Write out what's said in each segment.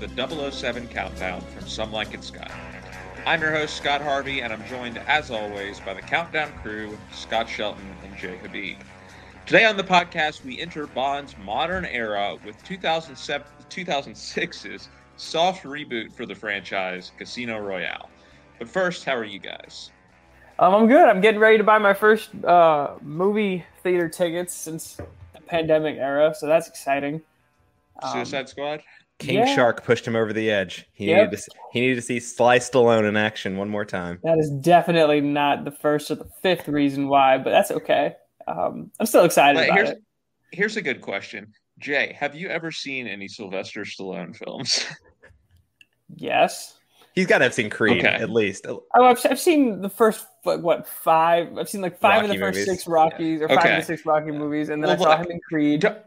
part 7 of the 007 countdown from Some Like It Scott. I'm your host, Scott Harvey, and I'm joined, as always, by the Countdown crew, Scott Shelton and Jay Habib. Today on the podcast, we enter Bond's modern era with 2007, 2006's soft reboot for the franchise, Casino Royale. But first, how are you guys? Um, I'm good. I'm getting ready to buy my first uh, movie theater tickets since the pandemic era, so that's exciting. Um, Suicide Squad. King yeah. Shark pushed him over the edge. He yep. needed to he needed to see Sly Stallone in action one more time. That is definitely not the first or the fifth reason why, but that's okay. Um, I'm still excited but about here's, it. Here's a good question, Jay. Have you ever seen any Sylvester Stallone films? yes. He's got to have seen Creed okay. at least. Oh, I've, I've seen the first what five? I've seen like five Rocky of the first movies. six Rockies yeah. or okay. five of the six Rocky movies, and then well, I saw look, him in Creed. Don't,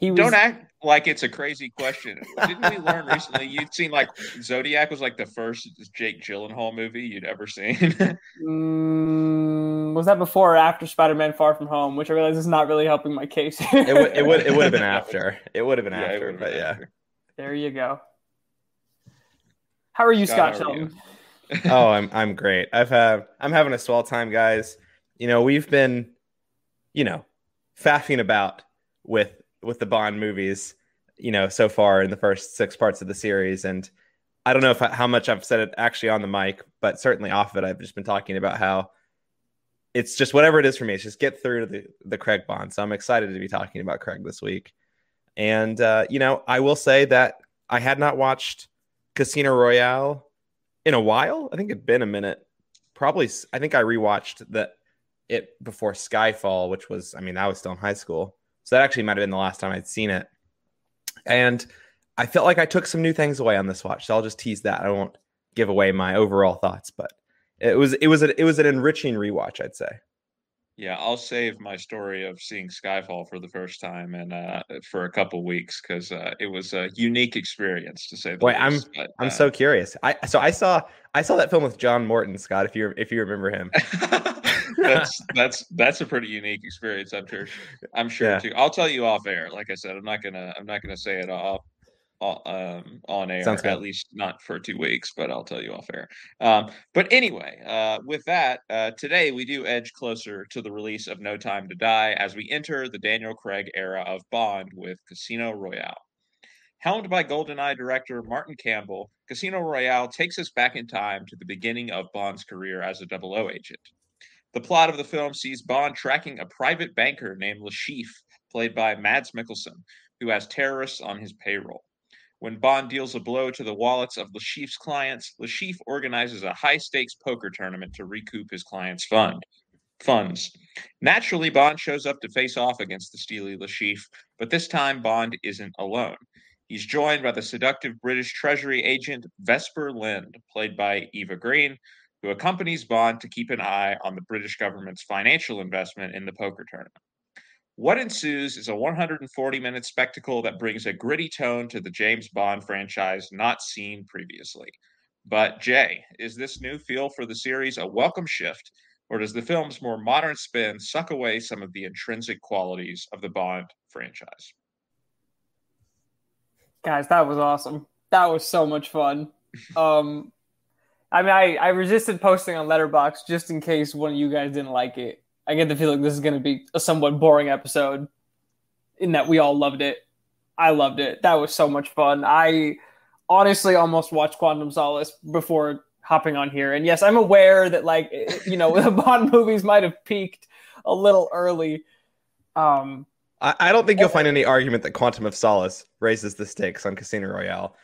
he was, don't act like it's a crazy question. Didn't we learn recently you'd seen like Zodiac was like the first Jake Gyllenhaal movie you'd ever seen? mm, was that before or after Spider-Man: Far From Home? Which I realize is not really helping my case. it would it would it would have been after. It would have been yeah, after, but been yeah. After. There you go. How are you, Scott, Scott Shelton? oh, I'm I'm great. I've had I'm having a swell time, guys. You know, we've been, you know, faffing about with with the Bond movies, you know, so far in the first six parts of the series, and I don't know if how much I've said it actually on the mic, but certainly off of it, I've just been talking about how it's just whatever it is for me. It's just get through the the Craig Bond. So I'm excited to be talking about Craig this week, and uh, you know, I will say that I had not watched Casino Royale in a while. I think it'd been a minute. Probably, I think I rewatched that it before Skyfall, which was, I mean, I was still in high school, so that actually might have been the last time I'd seen it. And I felt like I took some new things away on this watch, so I'll just tease that. I won't give away my overall thoughts, but it was it was a, it was an enriching rewatch, I'd say. Yeah, I'll save my story of seeing Skyfall for the first time and uh, for a couple weeks because uh, it was a unique experience to say the Wait, least. I'm but, I'm uh, so curious. I so I saw I saw that film with John Morton, Scott. If you if you remember him, that's that's that's a pretty unique experience. I'm sure. I'm sure yeah. too. I'll tell you off air. Like I said, I'm not gonna I'm not gonna say it off um, on air, at least not for two weeks, but I'll tell you off air. Um, but anyway, uh, with that, uh, today we do edge closer to the release of No Time to Die as we enter the Daniel Craig era of Bond with Casino Royale. Helmed by GoldenEye director Martin Campbell, Casino Royale takes us back in time to the beginning of Bond's career as a double O agent. The plot of the film sees Bond tracking a private banker named Chiffre, played by Mads Mikkelsen, who has terrorists on his payroll. When Bond deals a blow to the wallets of Le Chiffre's clients, Chiffre organizes a high stakes poker tournament to recoup his client's fund funds. Naturally, Bond shows up to face off against the steely Chiffre, but this time Bond isn't alone. He's joined by the seductive British Treasury agent Vesper Lynd, played by Eva Green, who accompanies Bond to keep an eye on the British government's financial investment in the poker tournament. What ensues is a 140 minute spectacle that brings a gritty tone to the James Bond franchise not seen previously. But, Jay, is this new feel for the series a welcome shift, or does the film's more modern spin suck away some of the intrinsic qualities of the Bond franchise? Guys, that was awesome. That was so much fun. Um, I mean, I, I resisted posting on Letterboxd just in case one of you guys didn't like it. I get the feeling this is going to be a somewhat boring episode in that we all loved it. I loved it. That was so much fun. I honestly almost watched Quantum Solace before hopping on here. And yes, I'm aware that like you know the Bond movies might have peaked a little early. Um, I, I don't think you'll find any argument that Quantum of Solace raises the stakes on Casino Royale.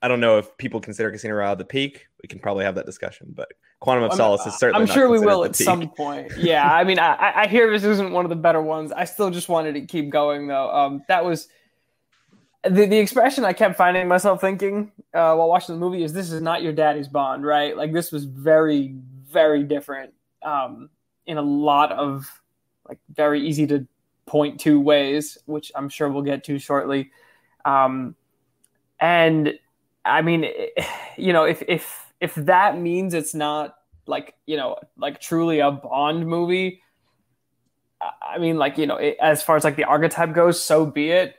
I don't know if people consider Casino Royale the peak. We can probably have that discussion, but Quantum of Solace is certainly. I'm sure we will at peak. some point. Yeah, I mean, I, I hear this isn't one of the better ones. I still just wanted to keep going though. Um, that was the the expression I kept finding myself thinking uh, while watching the movie is "This is not your daddy's Bond," right? Like this was very very different um, in a lot of like very easy to point to ways, which I'm sure we'll get to shortly. Um, and I mean, you know, if if if that means it's not like you know like truly a Bond movie, I mean, like you know, it, as far as like the archetype goes, so be it.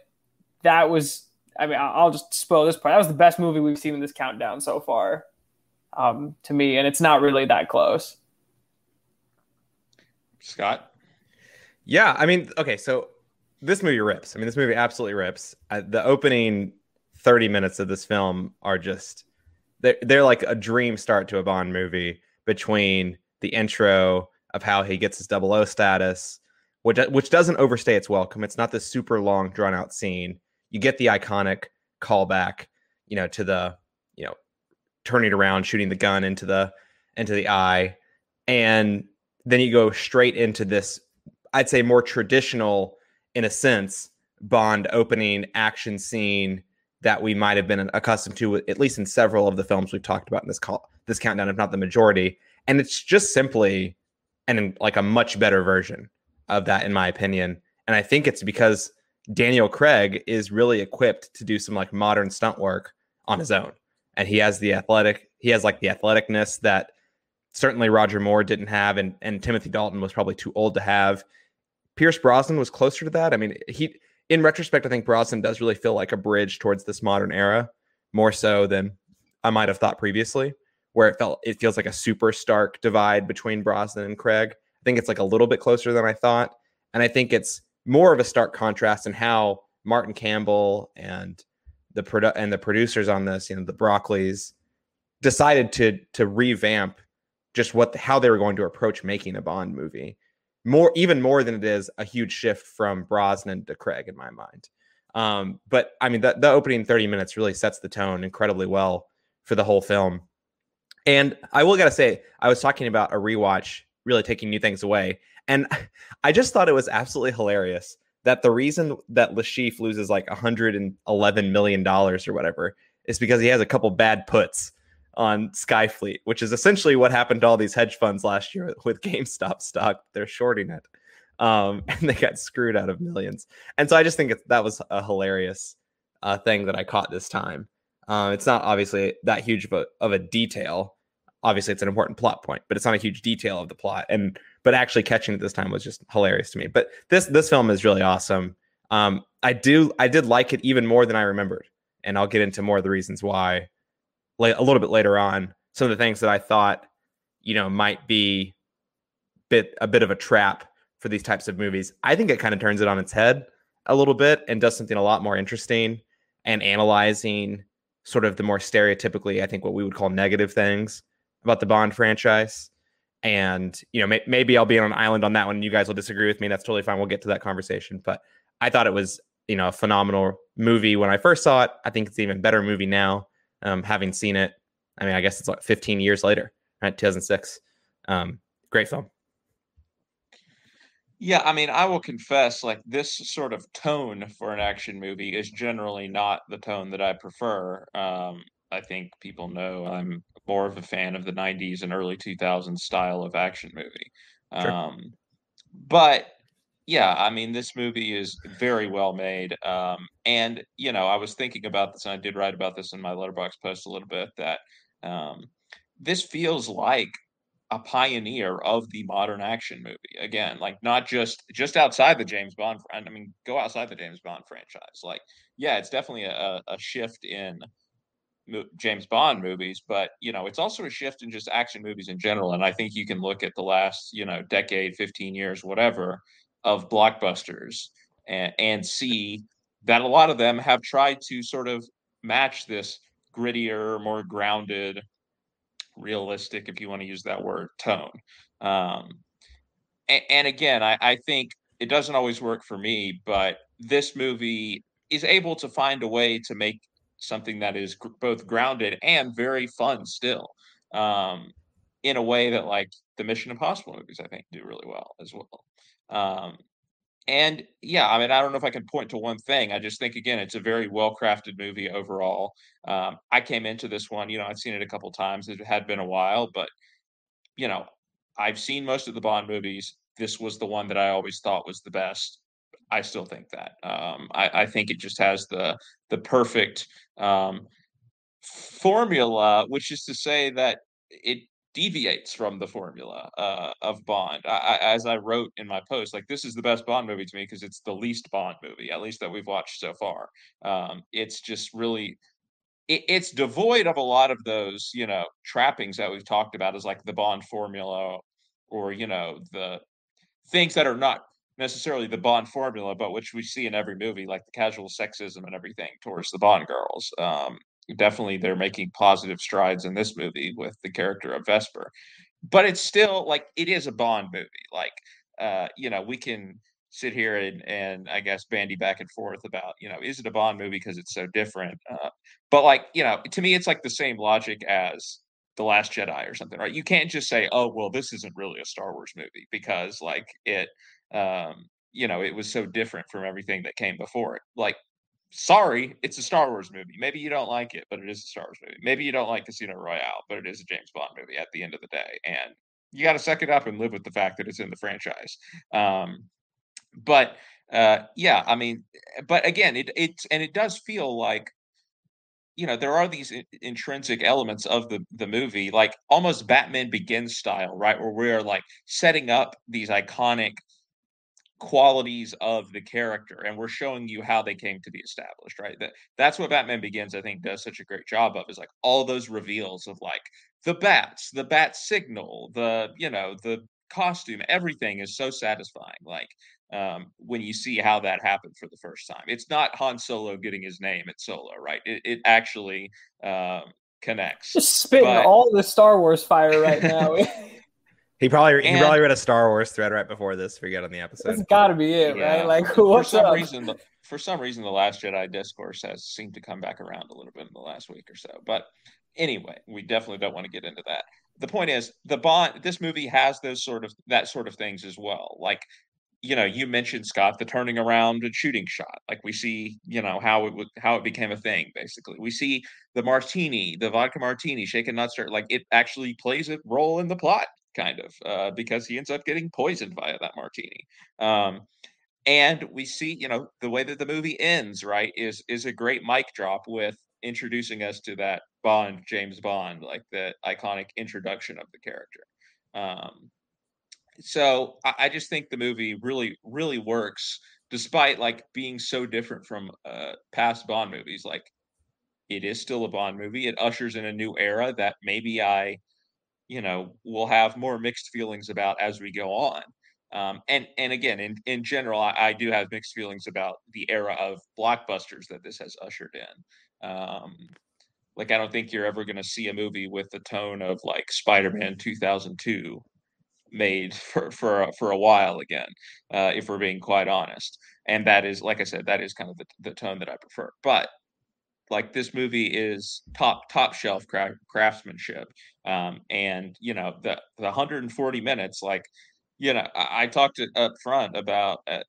That was I mean, I'll just spoil this part. That was the best movie we've seen in this countdown so far, um, to me, and it's not really that close. Scott. Yeah, I mean, okay, so this movie rips. I mean, this movie absolutely rips. The opening 30 minutes of this film are just they're, they're like a dream start to a Bond movie between the intro of how he gets his double O status, which which doesn't overstay its welcome. It's not this super long, drawn out scene. You get the iconic callback, you know, to the you know turning around, shooting the gun into the into the eye, and then you go straight into this. I'd say more traditional, in a sense, Bond opening action scene that we might have been accustomed to, at least in several of the films we've talked about in this call, this countdown, if not the majority. And it's just simply and like a much better version of that, in my opinion. And I think it's because Daniel Craig is really equipped to do some like modern stunt work on his own, and he has the athletic, he has like the athleticness that certainly Roger Moore didn't have, and and Timothy Dalton was probably too old to have. Pierce Brosnan was closer to that. I mean, he in retrospect, I think Brosnan does really feel like a bridge towards this modern era, more so than I might have thought previously, where it felt it feels like a super stark divide between Brosnan and Craig. I think it's like a little bit closer than I thought, and I think it's more of a stark contrast in how Martin Campbell and the produ- and the producers on this, you know, the Broccoli's, decided to to revamp just what how they were going to approach making a Bond movie more even more than it is a huge shift from Brosnan to Craig in my mind. Um, but I mean, the, the opening 30 minutes really sets the tone incredibly well for the whole film. And I will gotta say, I was talking about a rewatch really taking new things away. And I just thought it was absolutely hilarious that the reason that Le Chiffre loses like 111 million dollars or whatever is because he has a couple bad puts on Skyfleet, which is essentially what happened to all these hedge funds last year with GameStop stock. They're shorting it. Um, and they got screwed out of millions. And so I just think it, that was a hilarious uh, thing that I caught this time. Uh, it's not obviously that huge of a, of a detail. Obviously, it's an important plot point, but it's not a huge detail of the plot. And but actually catching it this time was just hilarious to me. But this this film is really awesome. Um, I do I did like it even more than I remembered, and I'll get into more of the reasons why a little bit later on some of the things that I thought, you know, might be bit a bit of a trap for these types of movies. I think it kind of turns it on its head a little bit and does something a lot more interesting and analyzing sort of the more stereotypically, I think, what we would call negative things about the Bond franchise. And you know, may- maybe I'll be on an island on that one. And you guys will disagree with me. That's totally fine. We'll get to that conversation. But I thought it was, you know, a phenomenal movie when I first saw it. I think it's an even better movie now um, having seen it. I mean, I guess it's like 15 years later, right? 2006. Um, great film. Yeah, I mean, I will confess, like this sort of tone for an action movie is generally not the tone that I prefer. Um, I think people know I'm more of a fan of the 90s and early 2000s style of action movie. Sure. Um, but yeah, I mean, this movie is very well made. Um, and, you know, I was thinking about this, and I did write about this in my Letterboxd post a little bit, that um, this feels like a pioneer of the modern action movie. Again, like not just just outside the James Bond. I mean, go outside the James Bond franchise. Like, yeah, it's definitely a, a shift in James Bond movies, but you know, it's also a shift in just action movies in general. And I think you can look at the last, you know, decade, 15 years, whatever, of blockbusters and, and see that a lot of them have tried to sort of match this grittier, more grounded, realistic, if you want to use that word, tone. Um, and, and again, I, I think it doesn't always work for me, but this movie is able to find a way to make something that is gr- both grounded and very fun still um, in a way that like the mission impossible movies i think do really well as well um, and yeah, I mean, I don't know if I can point to one thing. I just think again, it's a very well crafted movie overall. Um, I came into this one, you know, I'd seen it a couple times. It had been a while, but you know, I've seen most of the Bond movies. This was the one that I always thought was the best. I still think that. Um, I, I, think it just has the the perfect um, formula, which is to say that it deviates from the formula uh, of Bond. I, I, as I wrote in my post, like this is the best Bond movie to me because it's the least Bond movie, at least that we've watched so far. Um, it's just really, it, it's devoid of a lot of those, you know, trappings that we've talked about as like the Bond formula, or you know, the things that are not necessarily the Bond formula, but which we see in every movie, like the casual sexism and everything towards the Bond girls. Um, definitely they're making positive strides in this movie with the character of Vesper. But it's still like it is a Bond movie. Like uh, you know, we can sit here and and I guess bandy back and forth about, you know, is it a Bond movie because it's so different? Uh, but like, you know, to me it's like the same logic as the Last Jedi or something, right? You can't just say, "Oh, well, this isn't really a Star Wars movie" because like it um, you know, it was so different from everything that came before it. Like sorry, it's a Star Wars movie. Maybe you don't like it, but it is a Star Wars movie. Maybe you don't like Casino Royale, but it is a James Bond movie at the end of the day. And you got to suck it up and live with the fact that it's in the franchise. Um, but uh, yeah, I mean, but again, it it's and it does feel like you know there are these intrinsic elements of the the movie, like almost Batman Begins style, right, where we're like setting up these iconic qualities of the character and we're showing you how they came to be established right? That that's what batman begins i think does such a great job of is like all those reveals of like the bats the bat signal the you know the costume everything is so satisfying like um, when you see how that happened for the first time. It's not han solo getting his name at solo right? It, it actually um, connects just spitting but... all the star wars fire right now He probably and, he probably read a Star Wars thread right before this. We get on the episode. It's got to be it, yeah. right? Like for some up? reason, the, for some reason, the Last Jedi discourse has seemed to come back around a little bit in the last week or so. But anyway, we definitely don't want to get into that. The point is, the Bond. This movie has those sort of that sort of things as well. Like you know, you mentioned Scott the turning around and shooting shot. Like we see, you know, how it would how it became a thing. Basically, we see the martini, the vodka martini, shaken not stirred. Like it actually plays a role in the plot kind of, uh, because he ends up getting poisoned via that martini. Um, and we see, you know, the way that the movie ends, right, is is a great mic drop with introducing us to that Bond, James Bond, like the iconic introduction of the character. Um, so I, I just think the movie really, really works, despite like being so different from uh, past Bond movies. Like, it is still a Bond movie. It ushers in a new era that maybe I you know we'll have more mixed feelings about as we go on um, and and again in in general I, I, do have mixed feelings about the era of blockbusters that this has ushered in um, like i don't think you're ever going to see a movie with the tone of like spider-man 2002 made for for for a while again uh, if we're being quite honest and that is like i said that is kind of the, the tone that i prefer but like this movie is top top shelf cra- craftsmanship um, and you know the the 140 minutes like you know i, I talked up front about uh,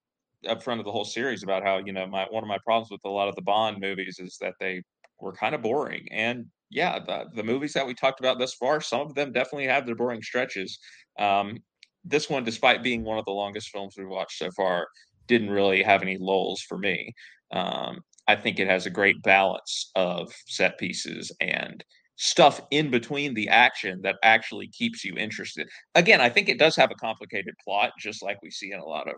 up front of the whole series about how you know my one of my problems with a lot of the bond movies is that they were kind of boring and yeah the, the movies that we talked about thus far some of them definitely have their boring stretches um, this one despite being one of the longest films we've watched so far didn't really have any lulls for me um, I think it has a great balance of set pieces and stuff in between the action that actually keeps you interested. Again, I think it does have a complicated plot, just like we see in a lot of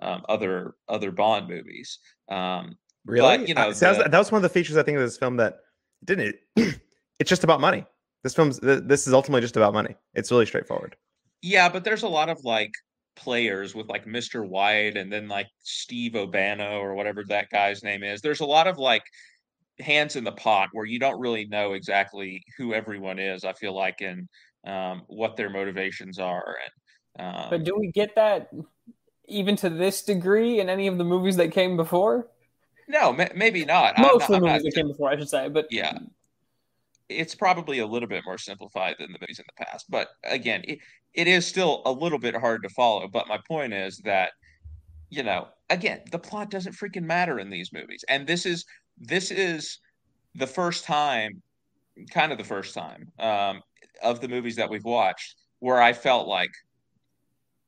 um, other other Bond movies. Um, really, but, you know, the, that was one of the features I think of this film that didn't it. it's just about money. This film's this is ultimately just about money. It's really straightforward. Yeah, but there's a lot of like players with like Mr. White and then like Steve Obanno or whatever that guy's name is. There's a lot of like hands in the pot where you don't really know exactly who everyone is. I feel like and um, what their motivations are. And um, but do we get that even to this degree in any of the movies that came before? No, maybe not. Most not, of the movies that came before, I should say. But yeah, it's probably a little bit more simplified than the movies in the past. But again, it, it is still a little bit hard to follow. But my point is that, you know, again, the plot doesn't freaking matter in these movies. And this is this is the first time, kind of the first time um, of the movies that we've watched where I felt like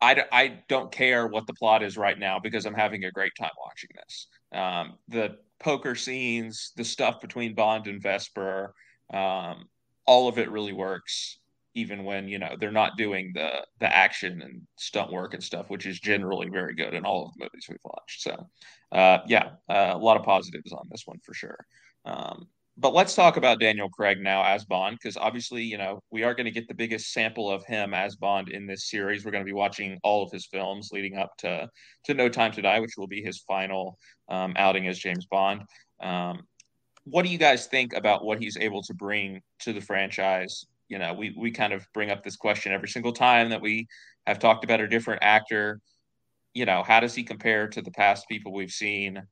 I, I don't care what the plot is right now because I'm having a great time watching this. Um, the poker scenes, the stuff between Bond and Vesper, um, all of it really works even when you know they're not doing the the action and stunt work and stuff, which is generally very good in all of the movies we've watched. So, uh, yeah, uh, a lot of positives on this one for sure. Um, but let's talk about Daniel Craig now as Bond, because obviously, you know, we are going to get the biggest sample of him as Bond in this series. We're going to be watching all of his films leading up to to No Time to Die, which will be his final um, outing as James Bond. Um, what do you guys think about what he's able to bring to the franchise? You know, we we kind of bring up this question every single time that we have talked about a different actor. You know, how does he compare to the past people we've seen?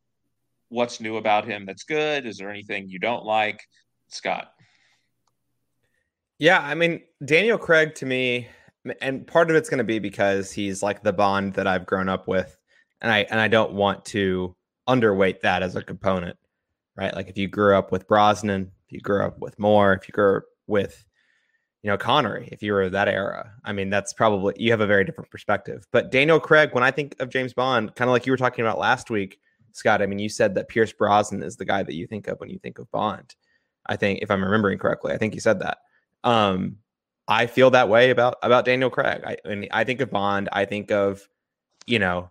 what's new about him that's good? Is there anything you don't like? Scott. Yeah, I mean, Daniel Craig to me, and part of it's going to be because he's like the Bond that I've grown up with, and I and I don't want to underweight that as a component, right? Like if you grew up with Brosnan, if you grew up with Moore, if you grew up with, you know, Connery, if you were that era, I mean, that's probably you have a very different perspective. But Daniel Craig, when I think of James Bond, kind of like you were talking about last week, Scott, I mean, you said that Pierce Brosnan is the guy that you think of when you think of Bond. I think, if I'm remembering correctly, I think you said that. Um, I feel that way about about Daniel Craig. I, I mean, I think of Bond. I think of, you know,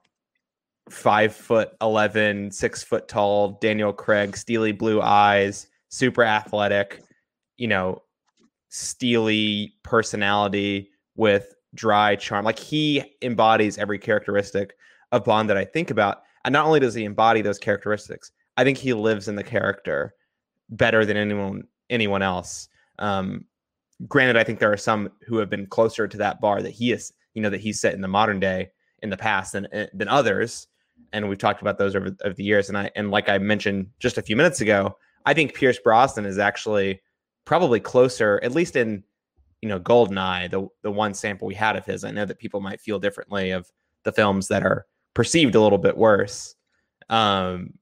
five foot 11, six foot tall Daniel Craig, steely blue eyes, super athletic, you know, steely personality with dry charm. Like he embodies every characteristic of Bond that I think about. And not only does he embody those characteristics, I think he lives in the character better than anyone anyone else. Um, granted, I think there are some who have been closer to that bar that he is, you know, that he's set in the modern day in the past than eh, than others. And we've talked about those over, over the years. And I and like I mentioned just a few minutes ago, I think Pierce Brosnan is actually probably closer, at least in you know Goldeneye, the the one sample we had of his. I know that people might feel differently of the films that are perceived a little bit worse. Um,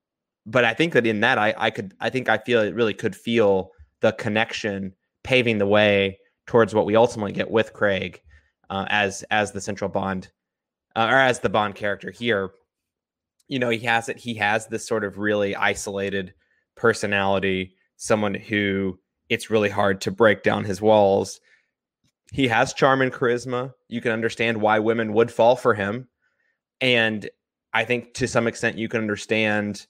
but I think that in that, I, I could, I think I feel it really could feel the connection paving the way towards what we ultimately get with Craig uh, as as the central Bond uh, or as the Bond character here. You know, he has it. He has this sort of really isolated personality. Someone who it's really hard to break down his walls. He has charm and charisma. You can understand why women would fall for him and I think to some extent you can understand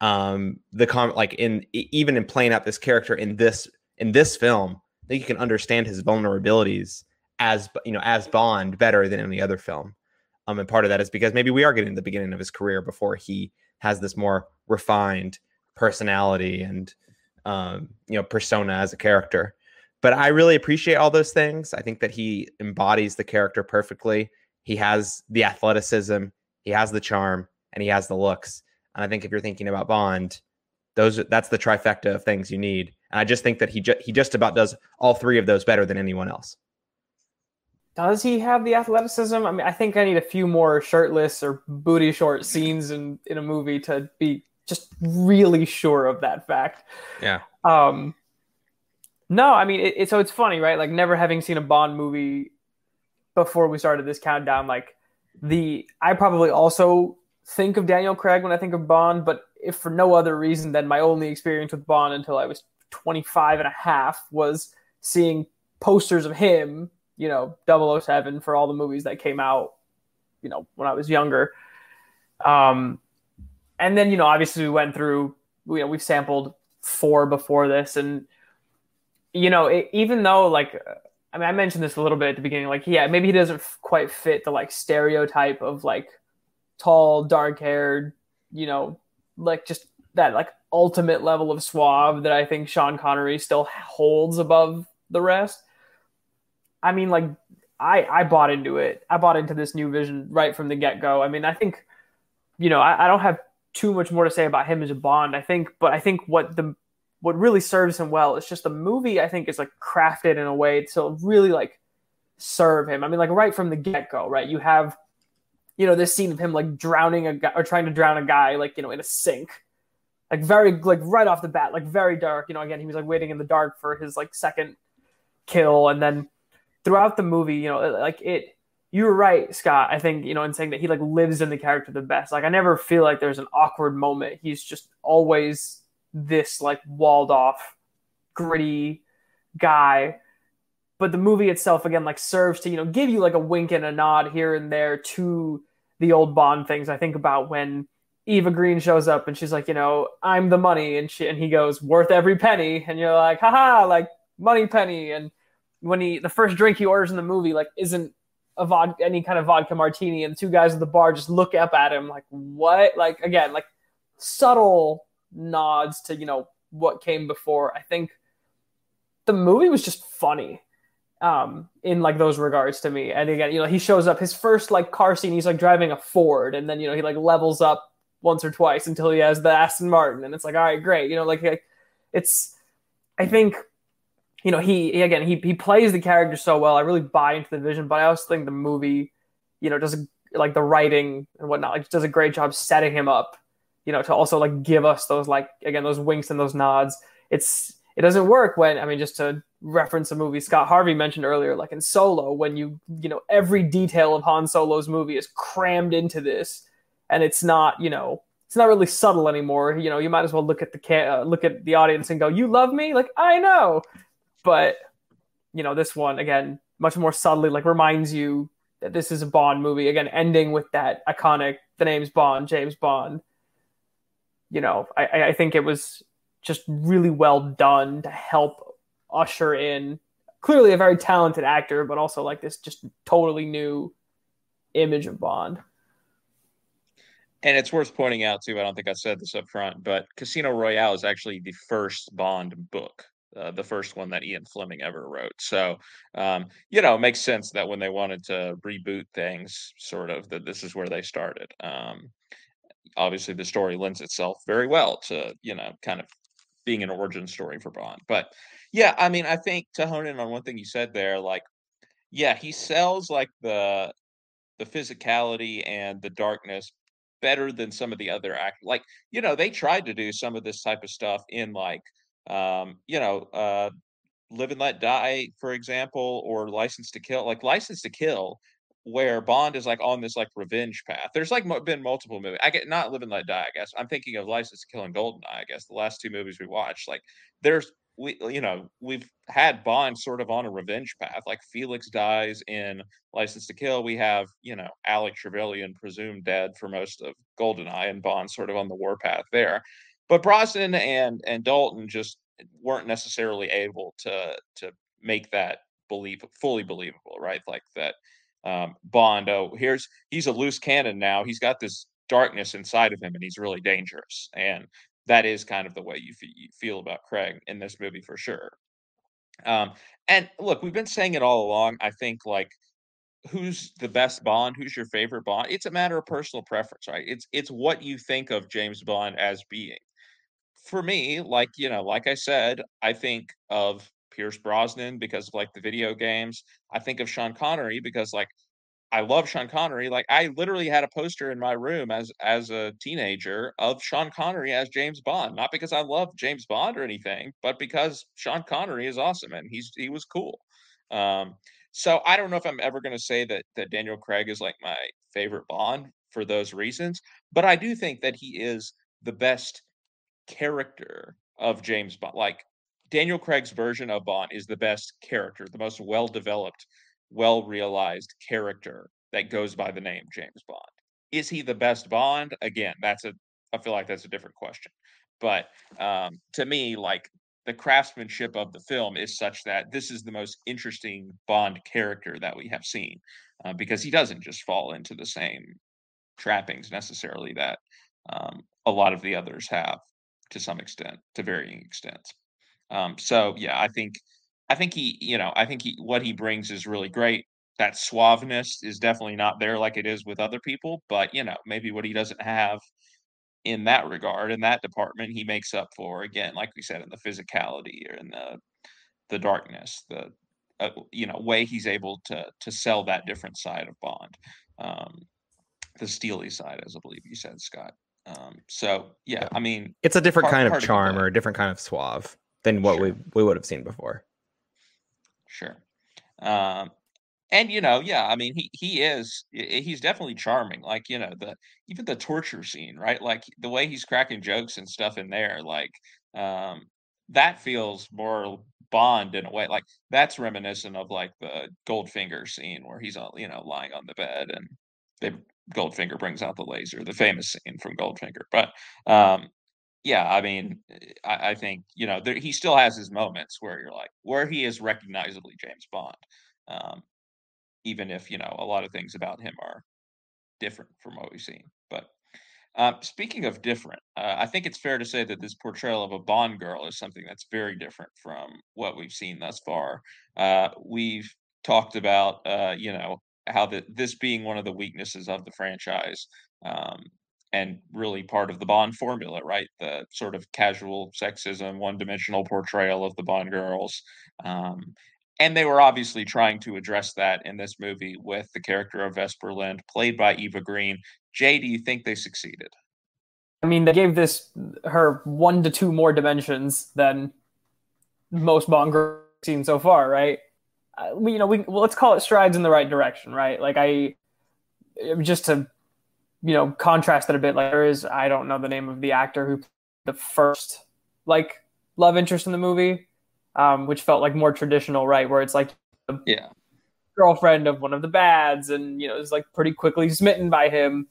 um the com like in even in playing out this character in this in this film I think you can understand his vulnerabilities as you know as Bond better than any other film um and part of that is because maybe we are getting to the beginning of his career before he has this more refined personality and um you know persona as a character but I really appreciate all those things I think that he embodies the character perfectly he has the athleticism, he has the charm, and he has the looks. And I think if you're thinking about Bond, those that's the trifecta of things you need. And I just think that he ju- he just about does all three of those better than anyone else. Does he have the athleticism? I mean, I think I need a few more shirtless or booty short scenes in in a movie to be just really sure of that fact. Yeah. Um. No, I mean, it, it, so it's funny, right? Like never having seen a Bond movie before we started this countdown, like the I probably also think of Daniel Craig when I think of Bond, but if for no other reason than my only experience with Bond until I was 25 and a half was seeing posters of him, you know, 007 for all the movies that came out, you know, when I was younger. Um, and then, you know, obviously we went through, you know, we've sampled four before this and, you know, it, even though like I mean, I mentioned this a little bit at the beginning. Like, yeah, maybe he doesn't f- quite fit the like stereotype of like tall, dark haired, you know, like just that like ultimate level of suave that I think Sean Connery still holds above the rest. I mean, like, I I bought into it. I bought into this new vision right from the get go. I mean, I think, you know, I, I don't have too much more to say about him as a Bond. I think, but I think what the what really serves him well is just the movie I think is like crafted in a way to really like serve him. I mean, like right from the get go, right? You have, you know, this scene of him like drowning a guy or trying to drown a guy, like, you know, in a sink. Like very like right off the bat, like very dark. You know, again, he was like waiting in the dark for his like second kill. And then throughout the movie, you know, uh, like it you were right, Scott. I think, you know, in saying that he like lives in the character the best. Like I never feel like there's an awkward moment. He's just always this like walled off, gritty guy. but the movie itself again like serves to you know give you like a wink and a nod here and there to the old Bond things. I think about when Eva Green shows up and she's like, you know, I'm the money, and she and he goes worth every penny, and you're like, haha, like money penny. And when he the first drink he orders in the movie like isn't a vodka any kind of vodka martini, and the two guys at the bar just look up at him like, what? Like again, like subtle nods to you know what came before. I think the movie was just funny um in like those regards to me and again you know he shows up his first like car scene he's like driving a ford and then you know he like levels up once or twice until he has the aston martin and it's like all right great you know like, like it's i think you know he again he, he plays the character so well i really buy into the vision but i also think the movie you know does like the writing and whatnot like does a great job setting him up you know to also like give us those like again those winks and those nods it's it doesn't work when I mean just to reference a movie Scott Harvey mentioned earlier, like in Solo, when you you know every detail of Han Solo's movie is crammed into this, and it's not you know it's not really subtle anymore. You know, you might as well look at the ca- uh, look at the audience and go, "You love me?" Like I know, but you know this one again much more subtly like reminds you that this is a Bond movie again, ending with that iconic the name's Bond, James Bond. You know, I, I think it was just really well done to help usher in clearly a very talented actor, but also like this just totally new image of Bond. And it's worth pointing out too. I don't think I said this up front, but Casino Royale is actually the first Bond book, uh, the first one that Ian Fleming ever wrote. So, um, you know, it makes sense that when they wanted to reboot things, sort of, that this is where they started. Um, obviously, the story lends itself very well to you know, kind of being an origin story for Bond. But yeah, I mean, I think to hone in on one thing you said there, like, yeah, he sells like the the physicality and the darkness better than some of the other actors. Like, you know, they tried to do some of this type of stuff in like, um, you know, uh, Live and Let Die, for example, or License to Kill. Like, License to Kill where Bond is like on this like revenge path. There's like been multiple movies. I get not Live and Let Die. I guess I'm thinking of License to Kill and Goldeneye. I guess the last two movies we watched. Like there's we you know we've had Bond sort of on a revenge path. Like Felix dies in License to Kill. We have you know Alec Trevelyan presumed dead for most of Goldeneye, and Bond sort of on the war path there. But Brosnan and and Dalton just weren't necessarily able to to make that believe fully believable, right? Like that um, Bond. Oh, here's he's a loose cannon now. He's got this darkness inside of him, and he's really dangerous. And that is kind of the way you, f- you feel about Craig in this movie for sure. Um, and look, we've been saying it all along. I think like who's the best Bond, who's your favorite Bond. It's a matter of personal preference, right? It's it's what you think of James Bond as being. For me, like you know, like I said, I think of Pierce Brosnan because of like the video games. I think of Sean Connery because like I love Sean Connery. Like I literally had a poster in my room as as a teenager of Sean Connery as James Bond, not because I love James Bond or anything, but because Sean Connery is awesome and he's he was cool. Um, so I don't know if I'm ever going to say that that Daniel Craig is like my favorite Bond for those reasons, but I do think that he is the best character of James Bond. Like Daniel Craig's version of Bond is the best character, the most well developed, well realized character that goes by the name James Bond. Is he the best Bond? Again, that's a I feel like that's a different question. But um, to me, like the craftsmanship of the film is such that this is the most interesting Bond character that we have seen uh, because he doesn't just fall into the same trappings necessarily that um, a lot of the others have to some extent, to varying extents. Um, so yeah, I think I think he, you know, I think he what he brings is really great. That suaveness is definitely not there like it is with other people, but you know, maybe what he doesn't have in that regard, in that department, he makes up for again, like we said, in the physicality or in the the darkness, the uh, you know way he's able to to sell that different side of Bond, um, the steely side, as I believe you said, Scott. Um, so yeah, I mean, it's a different kind of charm or a different kind of suave than what sure. we we would have seen before. Sure. Um, and you know, yeah, I mean, he he is he's definitely charming. Like you know, the even the torture scene, right? Like the way he's cracking jokes and stuff in there, like um, that feels more Bond in a way. Like that's reminiscent of like the Goldfinger scene where he's all you know lying on the bed and they Goldfinger brings out the laser, the famous scene from Goldfinger. But um, yeah, I mean, I, I think you know there, he still has his moments where you're like, where he is recognizably James Bond, um, even if you know a lot of things about him are different from what we've seen. But uh, speaking of different, uh, I think it's fair to say that this portrayal of a Bond girl is something that's very different from what we've seen thus far. Uh, we've talked about, uh, you know, how the, this being one of the weaknesses of the franchise um, and really part of the Bond formula, right? The sort of casual sexism, one dimensional portrayal of the Bond girls. Um, and they were obviously trying to address that in this movie with the character of Vesper Lynd, played by Eva Green. Jay, do you think they succeeded? I mean, they gave this her one to two more dimensions than most Bond girls seen so far, right? Uh, we, you know, we well, let's call it strides in the right direction, right? Like I, just to, you know, contrast it a bit. Like there is, I don't know the name of the actor who the first like love interest in the movie um, which felt like more traditional, right? Where it's like, yeah, girlfriend of one of the bads, and you know, is like pretty quickly smitten by him,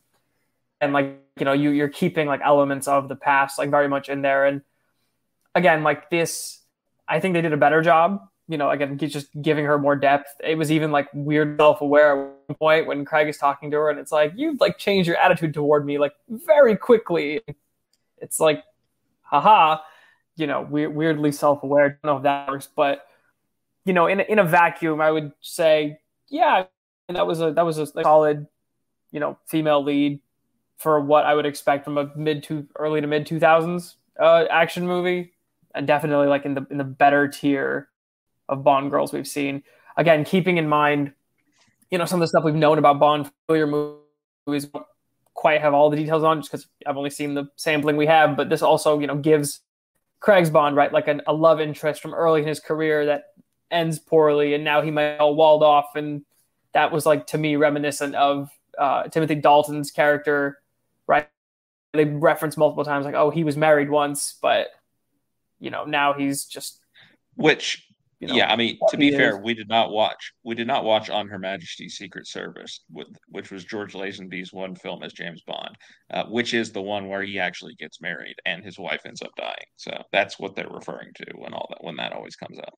and like you know, you you're keeping like elements of the past like very much in there, and again, like this, I think they did a better job. You know, again, just giving her more depth. It was even like weird self-aware at one point when Craig is talking to her, and it's like you've like changed your attitude toward me like very quickly. It's like, haha you know, weird, weirdly self-aware. I don't know if that works, but you know, in a, in a vacuum, I would say, yeah, that was a that was a solid, you know, female lead for what I would expect from a mid to early to mid two thousands uh, action movie, and definitely like in the in the better tier of Bond girls we've seen. Again, keeping in mind, you know, some of the stuff we've known about Bond earlier movies quite have all the details on just because I've only seen the sampling we have, but this also, you know, gives Craig's Bond, right? Like an, a love interest from early in his career that ends poorly, and now he might all walled off. And that was like to me reminiscent of uh, Timothy Dalton's character, right? They reference multiple times, like, oh, he was married once, but you know, now he's just which you know, yeah, I mean, to be fair, we did not watch we did not watch on Her Majesty's Secret Service, with, which was George Lazenby's one film as James Bond, uh, which is the one where he actually gets married and his wife ends up dying. So that's what they're referring to when all that when that always comes up.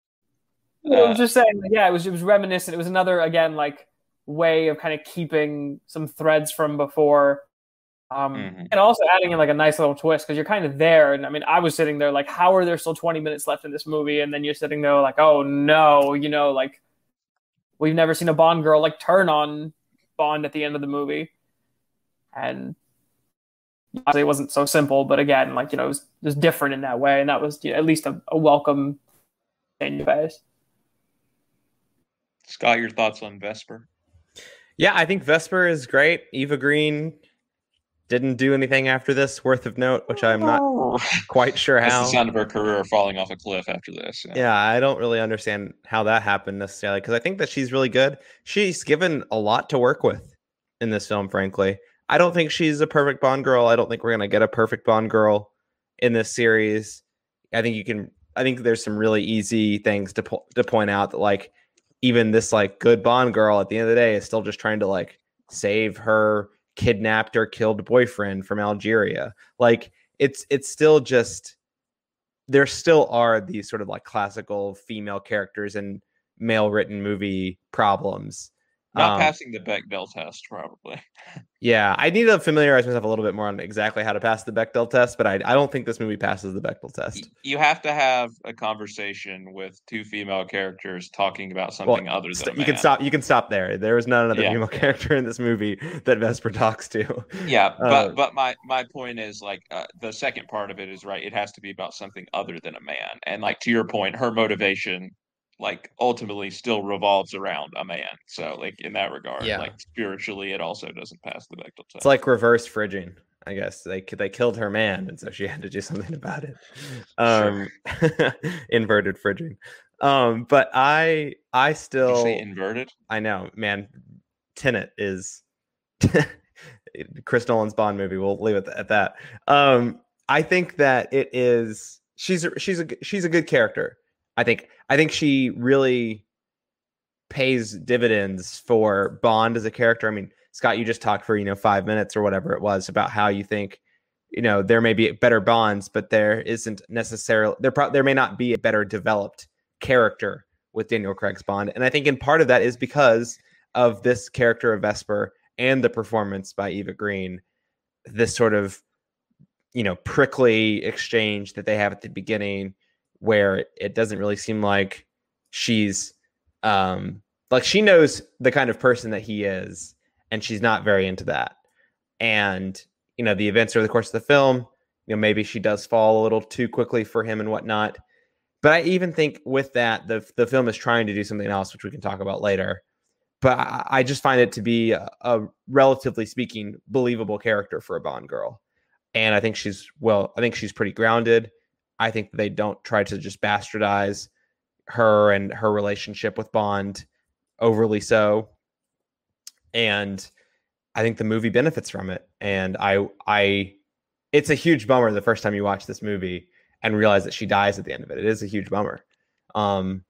Well, I was uh, just saying, yeah, it was it was reminiscent. It was another again like way of kind of keeping some threads from before um, mm-hmm. And also adding in like a nice little twist because you're kind of there. And I mean, I was sitting there like, how are there still 20 minutes left in this movie? And then you're sitting there like, oh no, you know, like we've never seen a Bond girl like turn on Bond at the end of the movie. And it wasn't so simple, but again, like, you know, it was, just different in that way. And that was you know, at least a, a welcome change of pace. Scott, your thoughts on Vesper? Yeah, I think Vesper is great. Eva Green didn't do anything after this worth of note, which I'm not oh. quite sure how. That's the sound of her career falling off a cliff after this. Yeah, yeah I don't really understand how that happened necessarily because I think that she's really good. She's given a lot to work with in this film, frankly. I don't think she's a perfect Bond girl. I don't think we're gonna get a perfect Bond girl in this series. I think you can. I think there's some really easy things to po- to point out that like even this like good Bond girl at the end of the day is still just trying to like save her kidnapped or killed boyfriend from Algeria. Like it's it's still just there still are these sort of like classical female characters and male written movie problems not um, passing the Bechdel test, probably. Yeah, I need to familiarize myself a little bit more on exactly how to pass the Bechdel test, but I, I don't think this movie passes the Bechdel test. You have to have a conversation with two female characters talking about something well, other than. St- you can stop. You can stop there. There is not another yeah. female character in this movie that Vesper talks to. Yeah, but uh, but my my point is like uh, the second part of it is right. It has to be about something other than a man, and like to your point, her motivation like ultimately still revolves around a man. So like in that regard, yeah. like spiritually, it also doesn't pass the Bechdel test. It's like reverse fridging. I guess they they killed her man, and so she had to do something about it. Um, sure. inverted fridging. Um, but I I still inverted. I know, man. Tenet is Chris Nolan's Bond movie. We'll leave it at that. Um, I think that it is. She's a, she's a she's a good character. I think I think she really pays dividends for Bond as a character. I mean, Scott, you just talked for you know five minutes or whatever it was about how you think you know there may be better Bonds, but there isn't necessarily there. Pro- there may not be a better developed character with Daniel Craig's Bond, and I think in part of that is because of this character of Vesper and the performance by Eva Green. This sort of you know prickly exchange that they have at the beginning, where it doesn't really seem like she's um like she knows the kind of person that he is and she's not very into that. And you know the events over the course of the film you know maybe she does fall a little too quickly for him and whatnot. But i even think with that the the film is trying to do something else which we can talk about later. But i, I just find it to be a, a, relatively speaking believable character for a bond girl. And i think she's well i think she's pretty grounded i think they don't try to just bastardize her and her relationship with bond overly so and I think the movie benefits from it. And I, I, it's a huge bummer the first time you watch this movie and realize that she dies at the end of it. It is a huge bummer. Um,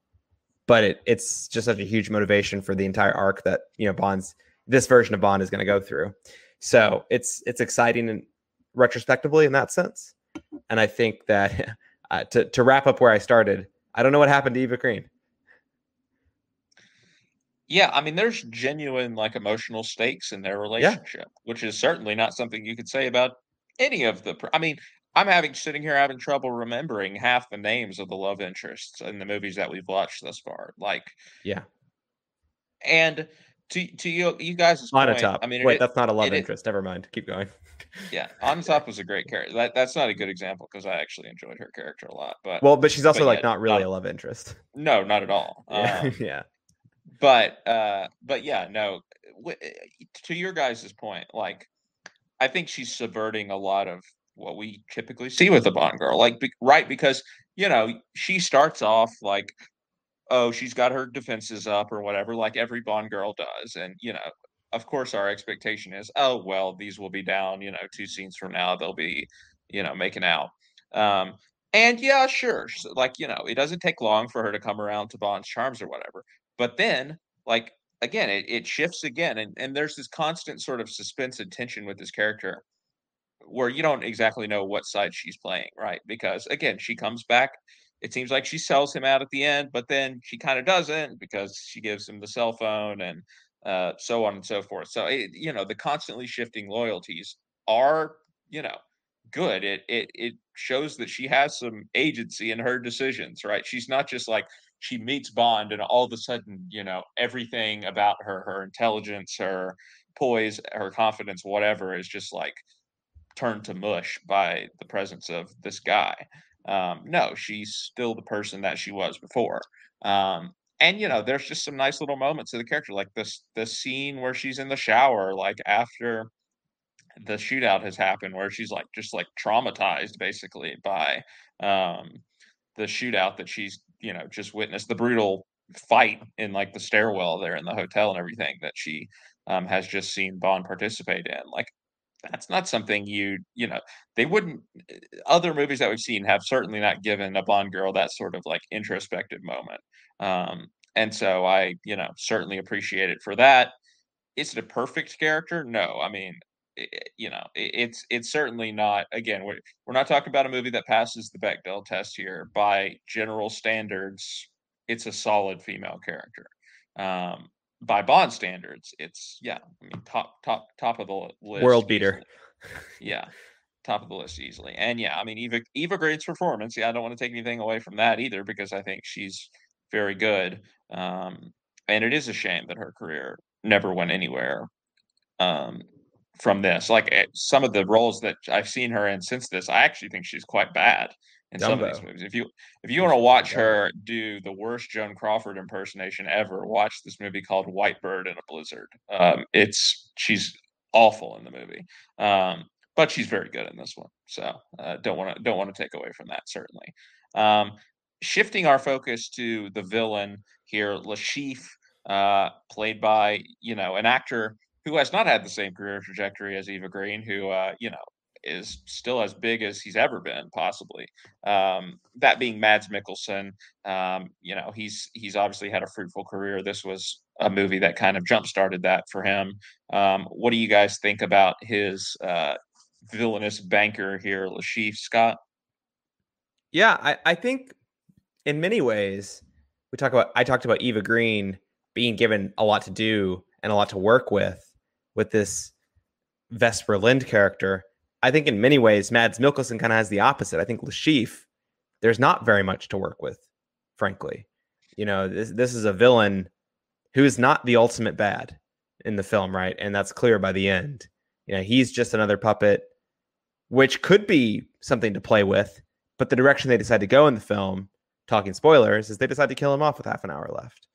but it, it's just such a huge motivation for the entire arc that you know Bond's this version of Bond is going to go through. So it's it's exciting and retrospectively in that sense. And I think that uh, to to wrap up where I started, I don't know what happened to Eva Green. Yeah, I mean, there's genuine like emotional stakes in their relationship, which is certainly not something you could say about any of the. I mean, I'm having sitting here having trouble remembering half the names of the love interests in the movies that we've watched thus far. Like, yeah, and to to you you guys on point, top. I mean, wait, it, that's not a love interest. Never mind. Keep going. yeah, Onatopp was a great character. That that's not a good example because I actually enjoyed her character a lot. But well, but she's also but like not really not, a love interest. No, not at all. Yeah, um, yeah but uh but yeah no w- eh, to your guys' point like i think she's subverting a lot of what we typically see with a bond girl like be, right because you know she starts off like oh she's got her defenses up or whatever like every bond girl does and you know of course our expectation is oh well these will be down you know two scenes from now they'll be you know making out um and yeah sure like you know it doesn't take long for her to come around to bond's charms or whatever but then, like again, it, it shifts again, and and there's this constant sort of suspense and tension with this character, where you don't exactly know what side she's playing, right? Because again, she comes back. It seems like she sells him out at the end, but then she kind of doesn't because she gives him the cell phone and uh, so on and so forth. So it, you know, the constantly shifting loyalties are, you know, good. It it it shows that she has some agency in her decisions, right? She's not just like, she meets Bond, and all of a sudden, you know, everything about her, her intelligence, her poise, her confidence, whatever, is just like turned to mush by the presence of this guy. Um, no, she's still the person that she was before. Um, and you know, there's just some nice little moments of the character, like this the scene where she's in the shower, like after the shootout has happened, where she's like just like traumatized basically by um the shootout that she's you know just witnessed the brutal fight in like the stairwell there in the hotel and everything that she um, has just seen Bond participate in. Like that's not something you you know they wouldn't eh, other movies that we've seen have certainly not given a Bond girl that sort of like introspective moment. Um, and so I you know certainly appreciate it for that. Is it a perfect character? No, I mean you know, it's it's certainly not. Again, we're we're not talking about a movie that passes the Bechdel test here. By general standards, it's a solid female character. Um, by Bond standards, it's yeah, I mean top top top of the list, world beater. yeah, top of the list easily. And yeah, I mean Eva Eva Green's performance. Yeah, I don't want to take anything away from that either because I think she's very good. Um, and it is a shame that her career never went anywhere. Um, from this. Like eh, some of the roles that I've seen her in since this, I actually think she's quite bad in Dumbo. some of these movies. If you if you want to watch her do the worst Joan Crawford impersonation ever, watch this movie called White Bird in a Blizzard. Um, it's she's awful in the movie, um, but she's very good in this one. So uh, don't want to don't want to take away from that certainly. Um, shifting our focus to the villain here, Chiffre, uh, played by you know an actor who has not had the same career trajectory as Eva Green, who uh, you know is still as big as he's ever been, possibly. Um, that being Mads Mikkelsen, um, you know, he's he's obviously had a fruitful career. This was a movie that kind of jump started that for him. Um, what do you guys think about his uh, villainous banker here, Chiffre Scott? Yeah, I, I think in many ways we talk about. I talked about Eva Green being given a lot to do and a lot to work with with this Vesper Lynd character. I think in many ways, Mads Mikkelsen kind of has the opposite. I think Chiffre, there's not very much to work with, frankly. You know, this this is a villain who is not the ultimate bad in the film, right? And that's clear by the end. You know, he's just another puppet, which could be something to play with, but the direction they decide to go in the film, talking spoilers, is they decide to kill him off with half an hour left.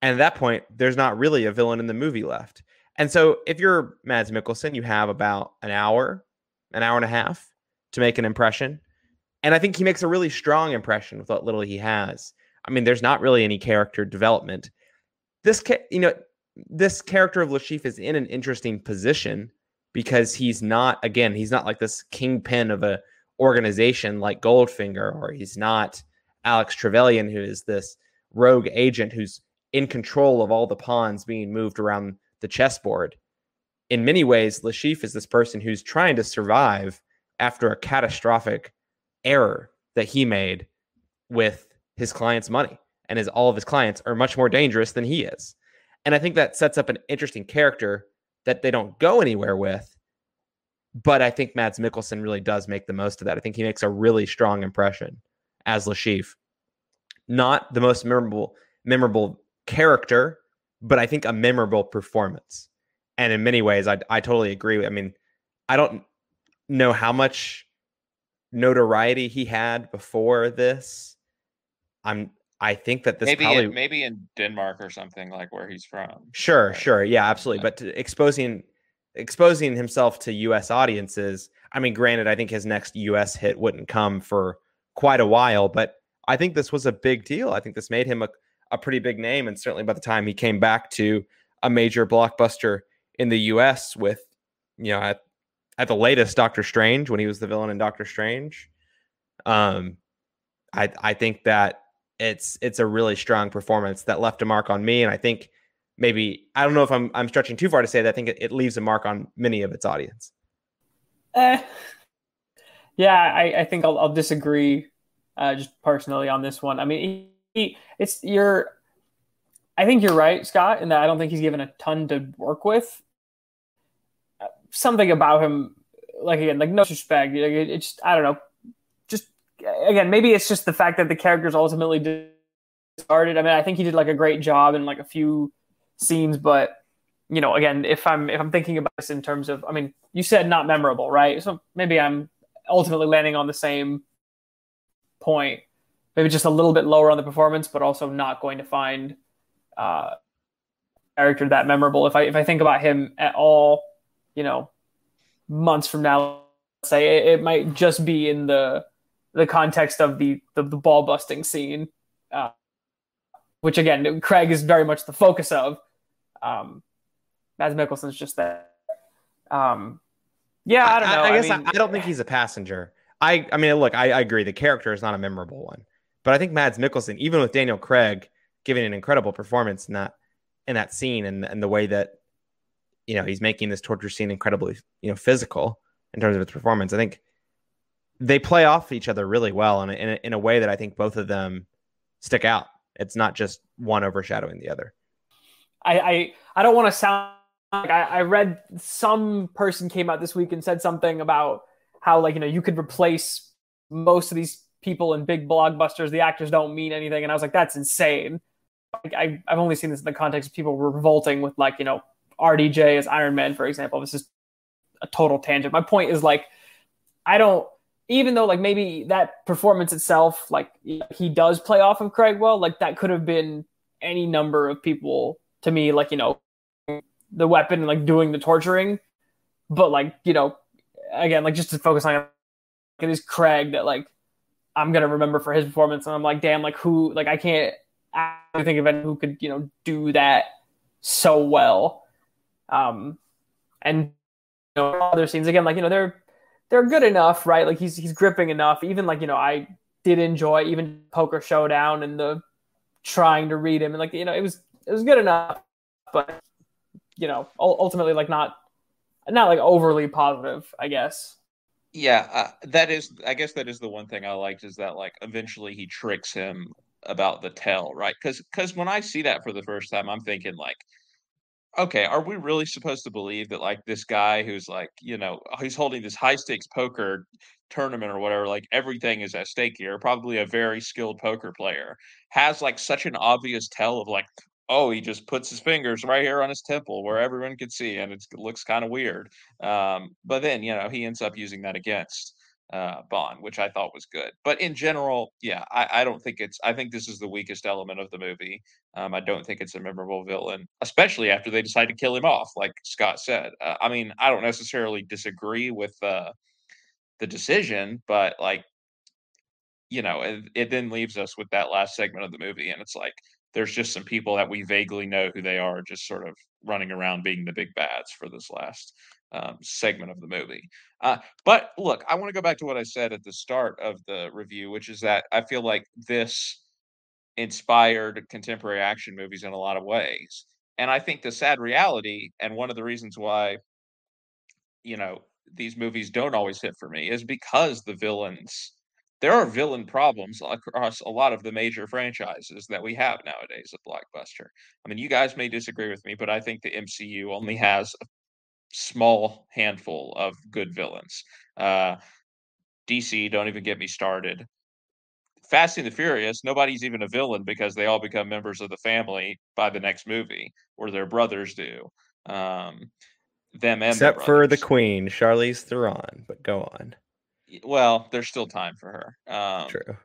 And at that point, there's not really a villain in the movie left. And so if you're Mads Mikkelsen, you have about an hour, an hour and a half to make an impression. And I think he makes a really strong impression with what little he has. I mean, there's not really any character development. This, you know, this character of Chiffre is in an interesting position because he's not, again, he's not like this kingpin of a organization like Goldfinger, or he's not Alex Trevelyan, who is this rogue agent who's in control of all the pawns being moved around the chessboard. In many ways, Chiffre is this person who's trying to survive after a catastrophic error that he made with his client's money. And as all of his clients are much more dangerous than he is. And I think that sets up an interesting character that they don't go anywhere with. But I think Mads Mikkelsen really does make the most of that. I think he makes a really strong impression as Chiffre. Not the most memorable memorable character but I think a memorable performance. And in many ways, I I totally agree. I mean, I don't know how much notoriety he had before this. I'm I think that this maybe probably in, maybe in Denmark or something like where he's from. Sure, right. sure, yeah, absolutely. But exposing exposing himself to U.S. audiences. I mean, granted, I think his next U.S. hit wouldn't come for quite a while, but I think this was a big deal. I think this made him a a pretty big name. And certainly by the time he came back to a major blockbuster in the US with, you know, at, at the latest Doctor Strange when he was the villain in Doctor Strange. Um, I I think that it's it's a really strong performance that left a mark on me, and I think maybe I don't know if I'm I'm stretching too far to say that I think it, it leaves a mark on many of its audience. Eh, yeah, I, I think I'll, I'll disagree uh, just personally on this one. I mean, it's you're I think you're right, Scott, in that I don't think he's given a ton to work with. Something about him, like again, like no disrespect, like it, it's I don't know, just again, maybe it's just the fact that the character's ultimately started. I mean, I think he did like a great job in like a few scenes, but you know, again, if I'm if I'm thinking about this in terms of, I mean, you said not memorable, right? So maybe I'm ultimately landing on the same point maybe just a little bit lower on the performance, but also not going to find uh, character that memorable. If I if I think about him at all, you know, months from now, say it, it might just be in the the context of the the, the ball busting scene, uh, which again Craig is very much the focus of. Um, Mads Mikkelsen's just that. Um, yeah, I don't know. I, I guess I, mean, I, don't think he's a passenger. I I mean, look, I, I agree. The character is not a memorable one. But I think Mads Mikkelsen, even with Daniel Craig giving an incredible performance in that in that scene and, and the way that you know he's making this torture scene incredibly you know physical in terms of its performance, I think they play off each other really well in a, in a, in a way that I think both of them stick out. It's not just one overshadowing the other. I I, I don't want to sound like I, I read some person came out this week and said something about how like you know you could replace most of these people in big blockbusters, the actors don't mean anything. And I was like, that's insane. I, have only seen this in the context of people revolting with like, you know, RDJ as Iron Man, for example. This is a total tangent. My point is like, I don't, even though like maybe that performance itself, like he does play off of Craig well, like that could have been any number of people to me, like, you know, the weapon and like doing the torturing. But like, you know, again, like just to focus on it is Craig that like I'm gonna remember for his performance. And I'm like, damn, like who? Like I can't actually think of anyone who could you know do that so well. Um, and you know, other scenes again, like you know, they're they're good enough, right? Like he's he's gripping enough. Even like you know, I did enjoy even Poker Showdown and the trying to read him and like you know it was it was good enough, but you know ultimately like not not like overly positive, I guess. Yeah, uh, that is. I guess that is the one thing I liked is that like eventually he tricks him about the tell, right? Because because when I see that for the first time, I'm thinking like, okay, are we really supposed to believe that like this guy who's like you know he's holding this high stakes poker tournament or whatever, like everything is at stake here. Probably a very skilled poker player has like such an obvious tell of like, oh, he just puts his fingers right here on his temple where everyone can see, and it looks kind of weird. Um, but then you know he ends up using that against uh, Bond, which I thought was good. But in general, yeah, I, I, don't think it's. I think this is the weakest element of the movie. Um, I don't think it's a memorable villain, especially after they decide to kill him off, like Scott said. Uh, I mean, I don't necessarily disagree with uh, the decision, but like, you know, it, it then leaves us with that last segment of the movie, and it's like there's just some people that we vaguely know who they are, just sort of running around being the big bads for this last um, segment of the movie. Uh, but look, I want to go back to what I said at the start of the review, which is that I feel like this inspired contemporary action movies in a lot of ways. And I think the sad reality, and one of the reasons why, you know, these movies don't always hit for me is because the villains there are villain problems across a lot of the major franchises that we have nowadays at Blockbuster. I mean, you guys may disagree with me, but I think the MCU only has a small handful of good villains. Uh, DC, don't even get me started. Fast and the Furious, nobody's even a villain because they all become members of the family by the next movie, or their brothers do. Um, them except for the Queen, Charlize Theron. But go on well, there's still time for her. Um, True.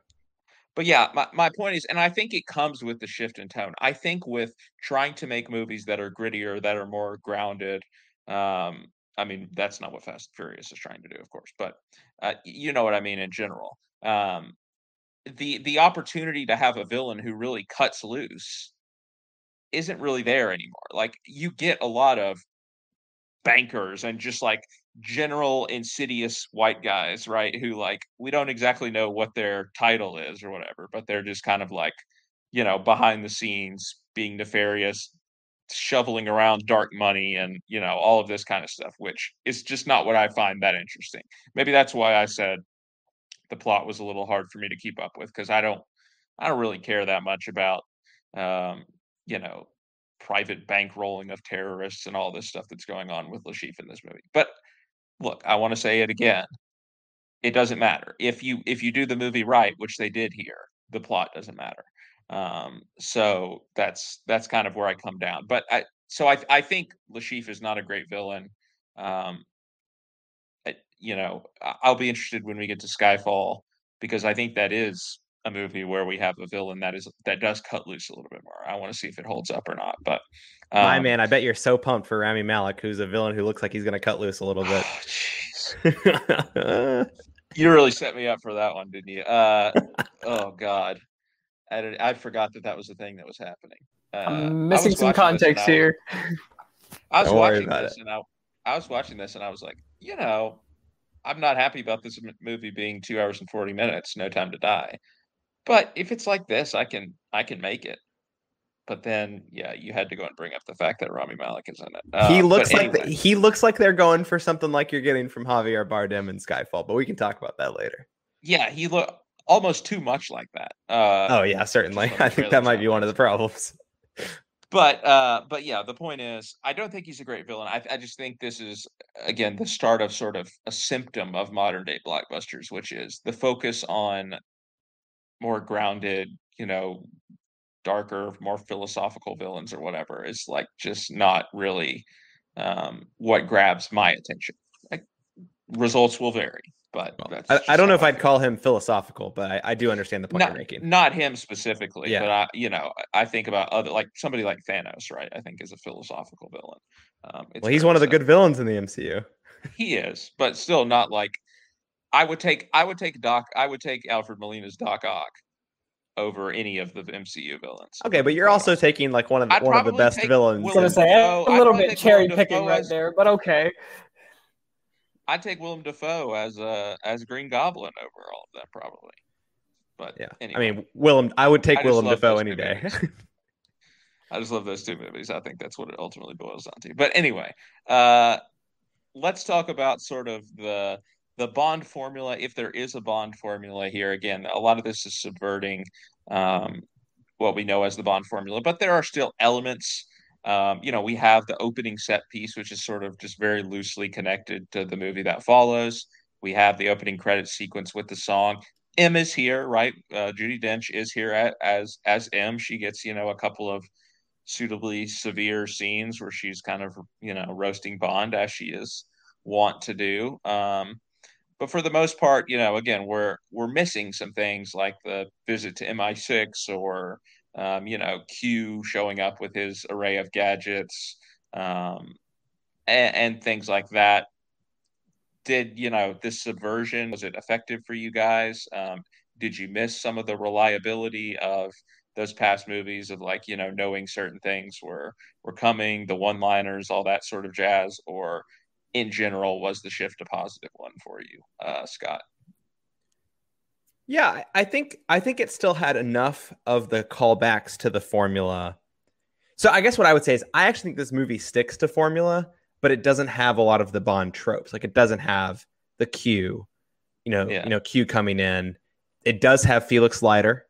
But yeah, my, my point is, and I think it comes with the shift in tone. I think with trying to make movies that are grittier, that are more grounded. Um, I mean, that's not what Fast and Furious is trying to do, of course, but uh, you know what I mean in general. Um, the the opportunity to have a villain who really cuts loose isn't really there anymore. Like you get a lot of bankers and just like general insidious white guys, right? Who like we don't exactly know what their title is or whatever, but they're just kind of like, you know, behind the scenes being nefarious, shoveling around dark money and, you know, all of this kind of stuff, which is just not what I find that interesting. Maybe that's why I said the plot was a little hard for me to keep up with because I don't I don't really care that much about um, you know, private bankrolling of terrorists and all this stuff that's going on with Chiffre in this movie. But look, I want to say it again. It doesn't matter if you if you do the movie right, which they did here. The plot doesn't matter. Um, so that's that's kind of where I come down. But I so I I think Chiffre is not a great villain. Um, I, you know, I'll be interested when we get to Skyfall because I think that is a movie where we have a villain that is that does cut loose a little bit more. I want to see if it holds up or not. But um, my man, I bet you're so pumped for Rami Malek, who's a villain who looks like he's going to cut loose a little bit. Oh, you really set me up for that one, didn't you? Uh, oh God, I, I forgot that that was the thing that was happening. Uh, I'm missing some context here. I was, watching this it. and I, I was watching this and I was like, you know, I'm not happy about this movie being two hours and 40 minutes, no time to die. But if it's like this, I can I can make it. But then, yeah, you had to go and bring up the fact that Rami Malek is in it. Uh, he looks like anyway. the, he looks like they're going for something like you're getting from Javier Bardem in Skyfall, but we can talk about that later. Yeah, he look almost too much like that. Uh, oh yeah, certainly. I think that might be one of the problems. But uh, but yeah, the point is, I don't think he's a great villain. I, I just think this is again the start of sort of a symptom of modern day blockbusters, which is the focus on more grounded, you know, darker, more philosophical villains or whatever is like just not really um, what grabs my attention. Like results will vary, but well, I, I, don't know if I'd call him philosophical, but I, I do understand the point not, you're making. Not him specifically, yeah. but I, you know, I think about other like somebody like Thanos, right? I think is a philosophical villain. Um, well, he's one of the good villains in the MCU. he is, but still not like I would take I would take Doc I would take Alfred Molina's Doc Ock over any of the MCU villains. Okay, but you're also taking like one of the, one of the best villains. I was gonna say a little bit cherry picking right there, but okay. I'd take Willem Dafoe as a as Green Goblin over all of them probably. But yeah, anyway. I mean Willem. I would take I Willem Dafoe any day. I just love those two movies. I think that's what it ultimately boils down to. But anyway, uh, let's talk about sort of the the Bond formula. If there is a Bond formula here, again, a lot of this is subverting um, what we know as the Bond formula, but there are still elements. Um, you know, we have the opening set piece, which is sort of just very loosely connected to the movie that follows. We have the opening credit sequence with the song. M is here, right? Uh, Judi Dench is here at, as as M. She gets you know a couple of suitably severe scenes where she's kind of you know roasting Bond as she is want to do. Um, but for the most part, you know, again, we're we're missing some things like the visit to MI6 or um, you know Q showing up with his array of gadgets um, and, and things like that. Did you know this subversion was it effective for you guys? Um, did you miss some of the reliability of those past movies of like you know knowing certain things were were coming the one liners all that sort of jazz or in general was the shift a positive one for you uh, scott yeah i think i think it still had enough of the callbacks to the formula so i guess what i would say is i actually think this movie sticks to formula but it doesn't have a lot of the bond tropes like it doesn't have the q you know yeah. you know q coming in it does have felix leiter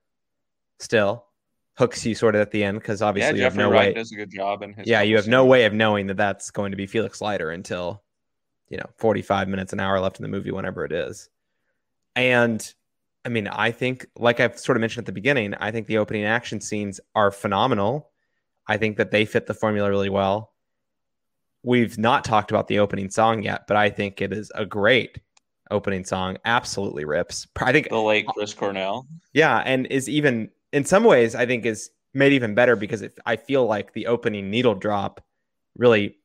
still hooks you sort of at the end because obviously yeah, you have no Wright way. does a good job in his yeah, you have no way of knowing that that's going to be Felix Leiter until you know 45 minutes an hour left in the movie, whenever it is. And I mean, I think, like I've sort of mentioned at the beginning, I think the opening action scenes are phenomenal. I think that they fit the formula really well. We've not talked about the opening song yet, but I think it is a great opening song. Absolutely rips. I think the late Chris Cornell. Yeah, and is even in some ways, I think is made even better because it, I feel like the opening needle drop really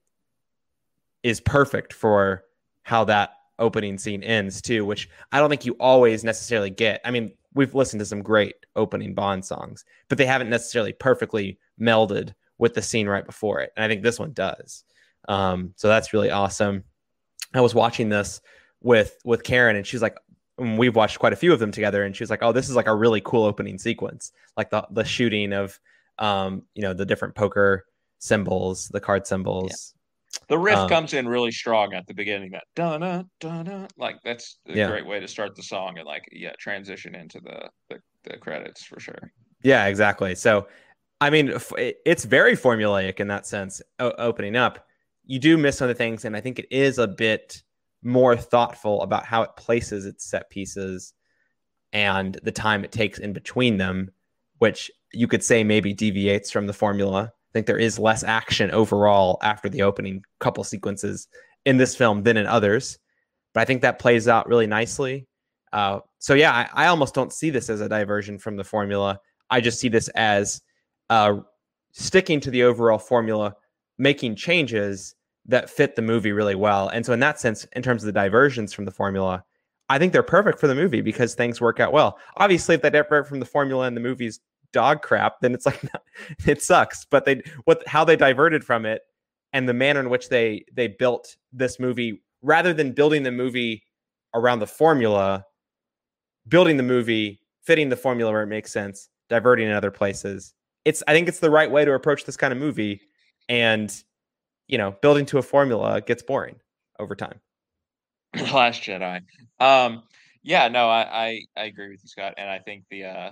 is perfect for how that opening scene ends too, which I don't think you always necessarily get. I mean, we've listened to some great opening Bond songs, but they haven't necessarily perfectly melded with the scene right before it. And I think this one does. Um, so that's really awesome. I was watching this with with Karen, and she's like, we've watched quite a few of them together and she was like oh this is like a really cool opening sequence like the the shooting of um you know the different poker symbols the card symbols. The riff um, comes in really strong at the beginning that da da like that's a yeah. great way to start the song and like yeah transition into the, the the credits for sure yeah exactly so i mean it's very formulaic in that sense opening up you do miss some of the things and i think it is a bit more thoughtful about how it places its set pieces and the time it takes in between them, which you could say maybe deviates from the formula. Think there is less action overall after the opening couple sequences in this film than in others, but I think that plays out really nicely. Uh, so yeah, I, I, almost don't see this as a diversion from the formula. I just see this as uh, sticking to the overall formula, making changes that fit the movie really well. And so, in that sense, in terms of the diversions from the formula, I think they're perfect for the movie because things work out well. Obviously, if they divert from the formula and the movie's dog crap, then it's like it sucks. But they what how they diverted from it and the manner in which they they built this movie rather than building the movie around the formula, building the movie fitting the formula where it makes sense, diverting in other places. It's I think it's the right way to approach this kind of movie and you know, building to a formula gets boring over time. Last Jedi. Um, yeah, no, I, I, I agree with you, Scott, and I think the uh,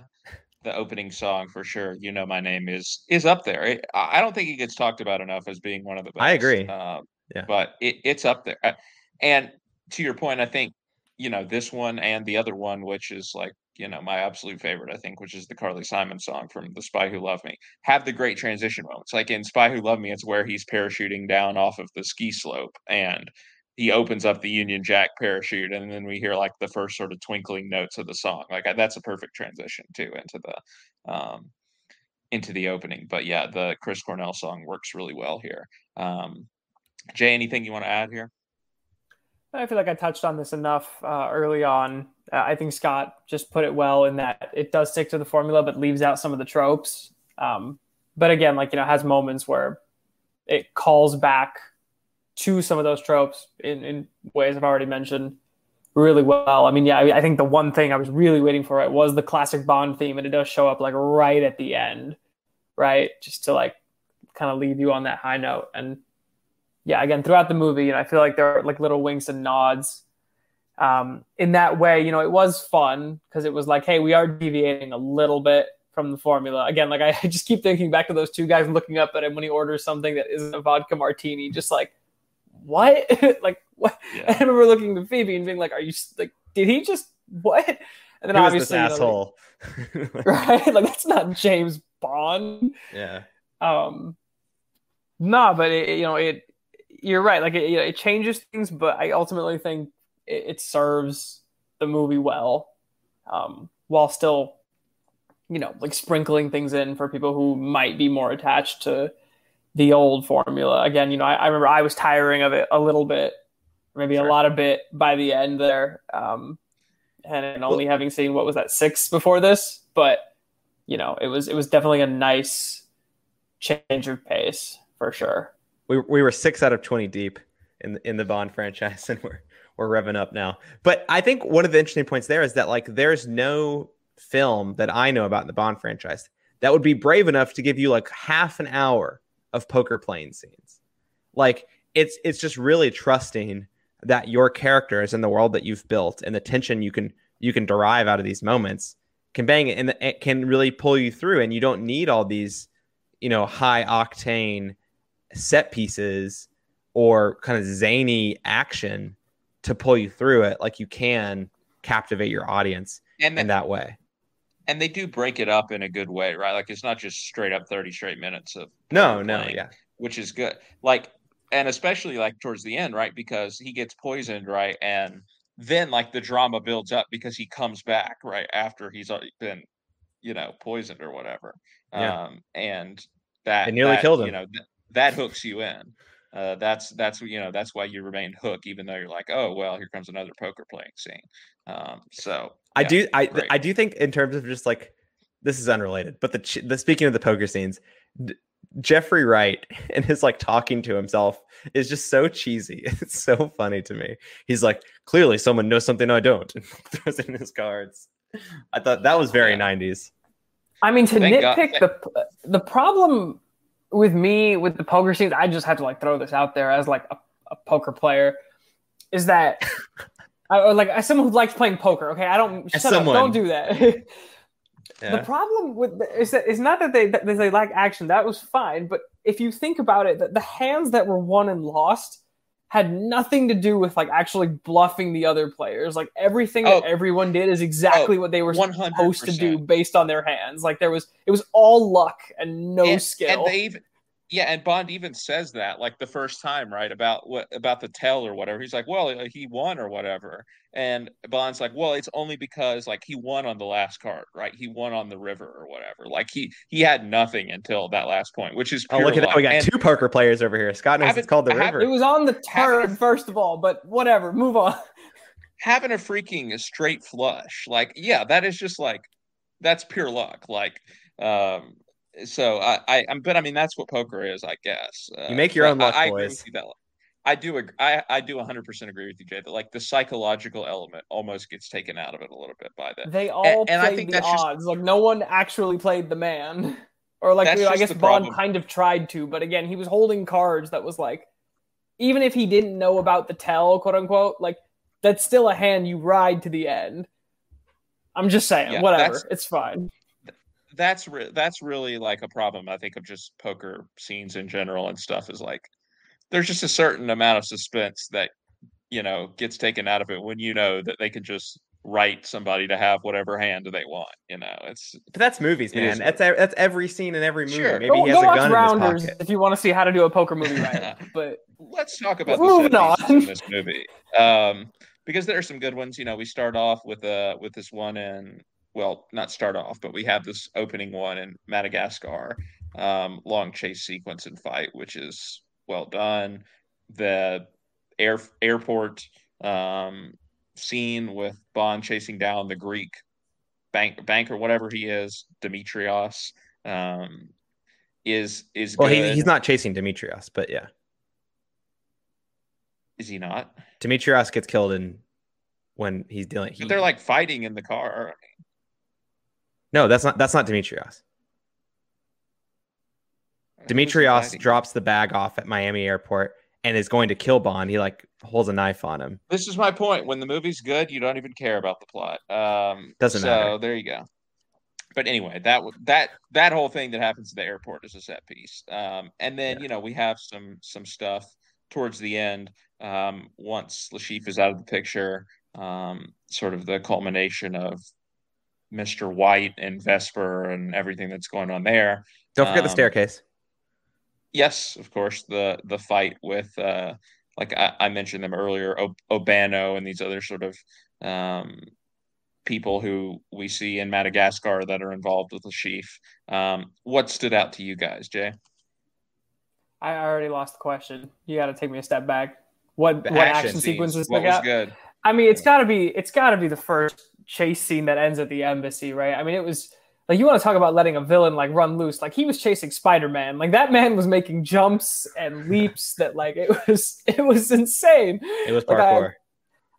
the opening song for sure, "You Know My Name," is is up there. It, I don't think it gets talked about enough as being one of the best. I agree. Um, yeah, but it, it's up there. Uh, and to your point, I think you know this one and the other one, which is like you know my absolute favorite i think which is the carly simon song from the spy who loved me have the great transition moments like in spy who loved me it's where he's parachuting down off of the ski slope and he opens up the union jack parachute and then we hear like the first sort of twinkling notes of the song like that's a perfect transition too into the um into the opening but yeah the chris cornell song works really well here um jay anything you want to add here I feel like I touched on this enough uh, early on. Uh, I think Scott just put it well in that it does stick to the formula, but leaves out some of the tropes. Um, but again, like you know, has moments where it calls back to some of those tropes in, in ways I've already mentioned really well. I mean, yeah, I, I think the one thing I was really waiting for it was the classic Bond theme, and it does show up like right at the end, right? Just to like kind of leave you on that high note. And yeah, again, throughout the movie, you know, I feel like there are like little winks and nods. Um, in that way, you know, it was fun because it was like, hey, we are deviating a little bit from the formula. Again, like I just keep thinking back to those two guys looking up at him when he orders something that isn't a vodka martini, just like, what? like, what? Yeah. I remember looking to Phoebe and being like, are you like, did he just what? And then Who obviously, asshole, you know, like, right? Like that's not James Bond. Yeah. Um. No, but it, you know it. You're right. Like it, you know, it changes things, but I ultimately think it, it serves the movie well, um, while still you know, like sprinkling things in for people who might be more attached to the old formula. Again, you know, I, I remember I was tiring of it a little bit, maybe sure. a lot of bit by the end there. Um, and, only well, having seen what was that six before this, but you know, it was it was definitely a nice change of pace for sure. We we were six out of twenty deep in in the Bond franchise, and we're we're revving up now. But I think one of the interesting points there is that like there's no film that I know about in the Bond franchise that would be brave enough to give you like half an hour of poker playing scenes. Like it's it's just really trusting that your characters and the world that you've built and the tension you can you can derive out of these moments can bang it and it can really pull you through and you don't need all these you know high octane set pieces or kind of zany action to pull you through it like you can captivate your audience and in that way and they do break it up in a good way, right? Like it's not just straight up 30 straight minutes of no, no, yeah. Which is good. Like and especially like towards the end, right? Because he gets poisoned, right? And then like the drama builds up because he comes back, right? After he's been, you know, poisoned or whatever. Yeah. Um and that they nearly that, killed him. You know, th- that hooks you in. Uh, that's that's you know that's why you remain hooked, even though you're like, oh well, here comes another poker playing scene. Um, so I do I great. I do think in terms of just like this is unrelated, but the the speaking of the poker scenes, D- Jeffrey Wright and his like talking to himself is just so cheesy. It's so funny to me. He's like, clearly someone knows something I don't, and throws in his cards. I thought that was very yeah. 90s. I mean, to Thank nitpick God. the the problem with me with the poker scenes, I just have to like throw this out there as like a, a poker player, is that or like as someone who likes playing poker. Okay, I don't shut someone, up, don't do that. yeah. The problem with the, is that it's not that they that they lack action. That was fine, but if you think about it, the, the hands that were won and lost had nothing to do with like actually bluffing the other players. Like everything oh, that everyone did is exactly oh, what they were 100%. supposed to do based on their hands. Like there was it was all luck and no and, skill. And they even yeah, and Bond even says that like the first time, right? About what about the tell or whatever. He's like, well, uh, he won or whatever. And Bond's like, well, it's only because like he won on the last card, right? He won on the river or whatever. Like he he had nothing until that last point, which is oh look at that. We got and two poker players over here. Scott knows it's called the river. It was on the turn first of all, but whatever. Move on. Having a freaking straight flush, like yeah, that is just like that's pure luck. Like um so I, I, am but I mean that's what poker is, I guess. Uh, you make your own luck, I, boys. I, I do, I, I do 100 percent agree with you, Jay. That like the psychological element almost gets taken out of it a little bit by that. They all and, and I think the that's odds. Just, like no one actually played the man, or like you know, I guess Bond kind of tried to, but again, he was holding cards that was like, even if he didn't know about the tell, quote unquote, like that's still a hand you ride to the end. I'm just saying, yeah, whatever, it's fine that's re- that's really like a problem I think of just poker scenes in general and stuff is like there's just a certain amount of suspense that you know gets taken out of it when you know that they can just write somebody to have whatever hand they want. You know, it's but that's movies, man. That's that's every scene in every movie. Sure. Maybe go, he has a gun Rounders in his pocket. if you want to see how to do a poker movie right. but let's talk about moving on in this movie. Um, because there are some good ones. You know, we start off with uh with this one in well, not start off, but we have this opening one in Madagascar, um, long chase sequence and fight, which is well done. The air airport um, scene with Bond chasing down the Greek bank banker, whatever he is, Dimitrios, um, is is well, he, he's not chasing Dimitrios, but yeah. Is he not? Dimitrios gets killed in when he's dealing. He, but they're like fighting in the car. No, that's not that's not Dimitrios. Dimitrios drops the bag off at Miami airport and is going to kill Bond. He like holds a knife on him. This is my point. When the movie's good, you don't even care about the plot. Um, Doesn't so matter. there you go. But anyway, that that that whole thing that happens at the airport is a set piece. Um, and then yeah. you know we have some some stuff towards the end um, once Chiffre is out of the picture. Um, sort of the culmination of Mr. White and Vesper and everything that's going on there. Don't forget the um, staircase. Yes, of course. The the fight with uh, like I, I mentioned them earlier, o- Obanno and these other sort of um, people who we see in Madagascar that are involved with the chief. Um, what stood out to you guys, Jay? I already lost the question. You got to take me a step back. What the what action, action sequences what was out? good? I mean, it's got to be it's got to be the first chase scene that ends at the embassy, right? I mean, it was like you want to talk about letting a villain like run loose. Like he was chasing Spider-Man. Like that man was making jumps and leaps that like it was it was insane. It was parkour. Like, I,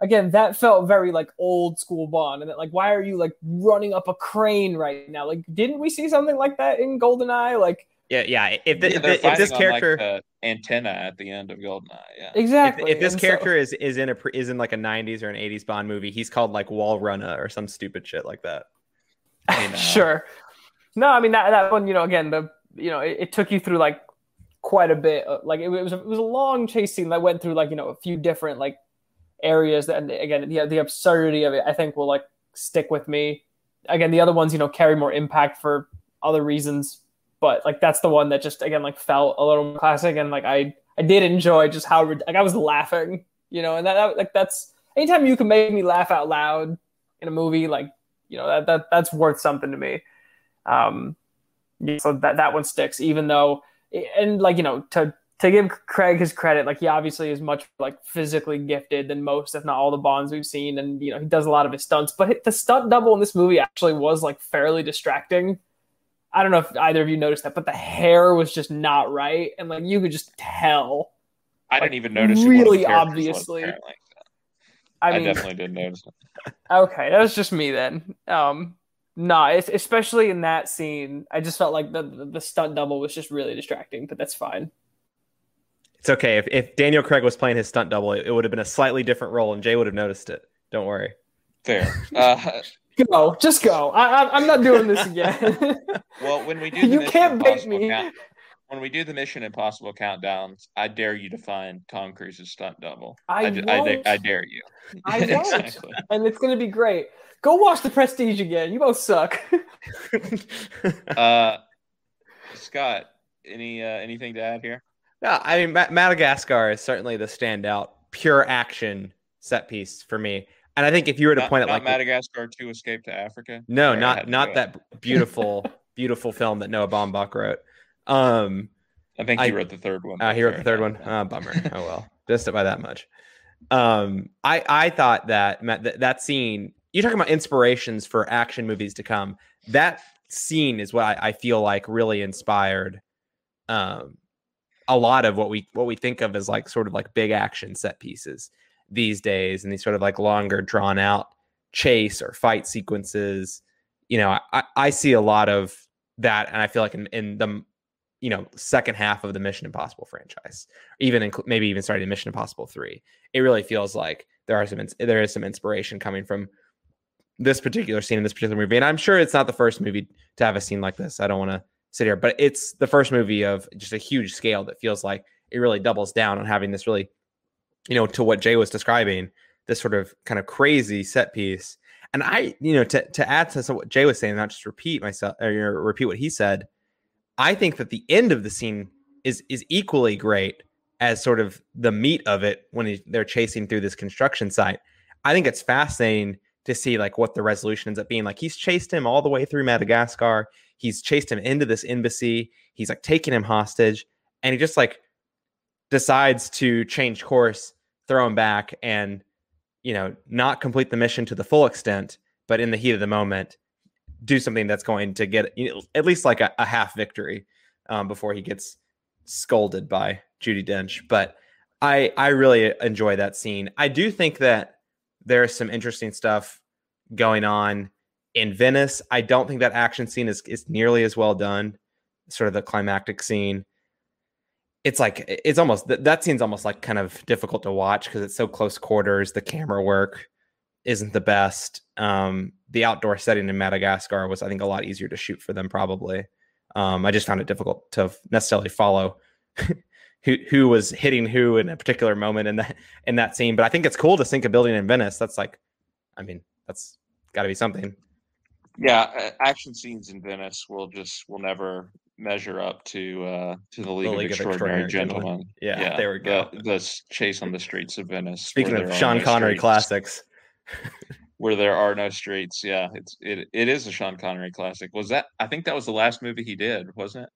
again, that felt very like old school Bond. And that, like, why are you like running up a crane right now? Like, didn't we see something like that in GoldenEye? Like, yeah, yeah. If, the, yeah, if, if, this character on, like, antenna at the end of Goldeneye, yeah, exactly. If, if this and character so... is is in a is in like a '90s or an '80s Bond movie, he's called like Wall Runner or some stupid shit like that. sure. No, I mean that that one. You know, again, the you know it, it took you through like quite a bit. Uh, like it, it was it was a long chase scene that went through like you know a few different like areas. That, and again, the the absurdity of it, I think, will like stick with me. Again, the other ones, you know, carry more impact for other reasons but like that's the one that just again like felt a little classic and like I I did enjoy just how like I was laughing, you know, and that, that like that's anytime you can make me laugh out loud in a movie, like you know that that that's worth something to me. Um, so that that one sticks, even though and like you know to to give Craig his credit, like he obviously is much like physically gifted than most, if not all the Bonds we've seen, and you know he does a lot of his stunts. But the stunt double in this movie actually was like fairly distracting I don't know if either of you noticed that, but the hair was just not right, and like you could just tell. I like, didn't even notice. Really obviously. I, mean, I definitely didn't notice it. Okay, that was just me then. Um, no, nah, especially in that scene, I just felt like the, the, the stunt double was just really distracting, but that's fine. It's okay. If, if Daniel Craig was playing his stunt double, it, it would have been a slightly different role, and Jay would have noticed it. Don't worry. Fair. Uh, Go, just go. I, am not doing this again. well, when we do, you can't bait me. Count, when we do the Mission Impossible countdowns, I dare you to find Tom Cruise's stunt double. I, I, I, I dare you. I won't, exactly. and it's going to be great. Go watch The Prestige again. You both suck. uh, Scott, any uh, anything to add here? No, I mean Madagascar is certainly the standout pure action set piece for me. And I think if you were to not, point it like Madagascar two Escape to Africa. No, not not that beautiful, beautiful film that Noah Baumbach wrote. Um, I think he I, wrote the third one. Uh, he wrote the third one. Oh, bummer. oh well, just by that much. Um, I I thought that that, that scene. You're talking about inspirations for action movies to come. That scene is what I, I feel like really inspired um, a lot of what we what we think of as like sort of like big action set pieces these days and these sort of like longer drawn out chase or fight sequences you know i, I see a lot of that and i feel like in, in the you know second half of the mission impossible franchise even in, maybe even starting mission impossible 3 it really feels like there are some there is some inspiration coming from this particular scene in this particular movie. And i'm sure it's not the first movie to have a scene like this. I don't want to sit here but it's the first movie of just a huge scale that feels like it really doubles down on having this really you know, to what Jay was describing, this sort of kind of crazy set piece. And I, you know, to to add to what Jay was saying, not just repeat myself or repeat what he said, I think that the end of the scene is is equally great as sort of the meat of it when he, they're chasing through this construction site. I think it's fascinating to see like what the resolution ends up being. Like he's chased him all the way through Madagascar. He's chased him into this embassy. He's like taking him hostage, and he just like decides to change course, throw him back, and you know not complete the mission to the full extent, but in the heat of the moment, do something that's going to get you know, at least like a, a half victory um, before he gets scolded by Judi Dench. But I I really enjoy that scene. I do think that there's some interesting stuff going on in Venice. I don't think that action scene is is nearly as well done. Sort of the climactic scene. It's like it's almost that scene's almost like kind of difficult to watch because it's so close quarters. The camera work isn't the best. Um, the outdoor setting in Madagascar was, I think, a lot easier to shoot for them. Probably, um, I just found it difficult to necessarily follow who who was hitting who in a particular moment in that in that scene. But I think it's cool to sink a building in Venice. That's like, I mean, that's got to be something. Yeah, action scenes in Venice will just will never measure up to uh to the League, the League of, Extraordinary, Extraordinary Gentlemen. Yeah, yeah, there we go. The, the, chase on the streets of Venice. Speaking of Sean Connery streets, classics. where there are no streets. Yeah, it's it it is a Sean Connery classic. Was that I think that was the last movie he did, wasn't it?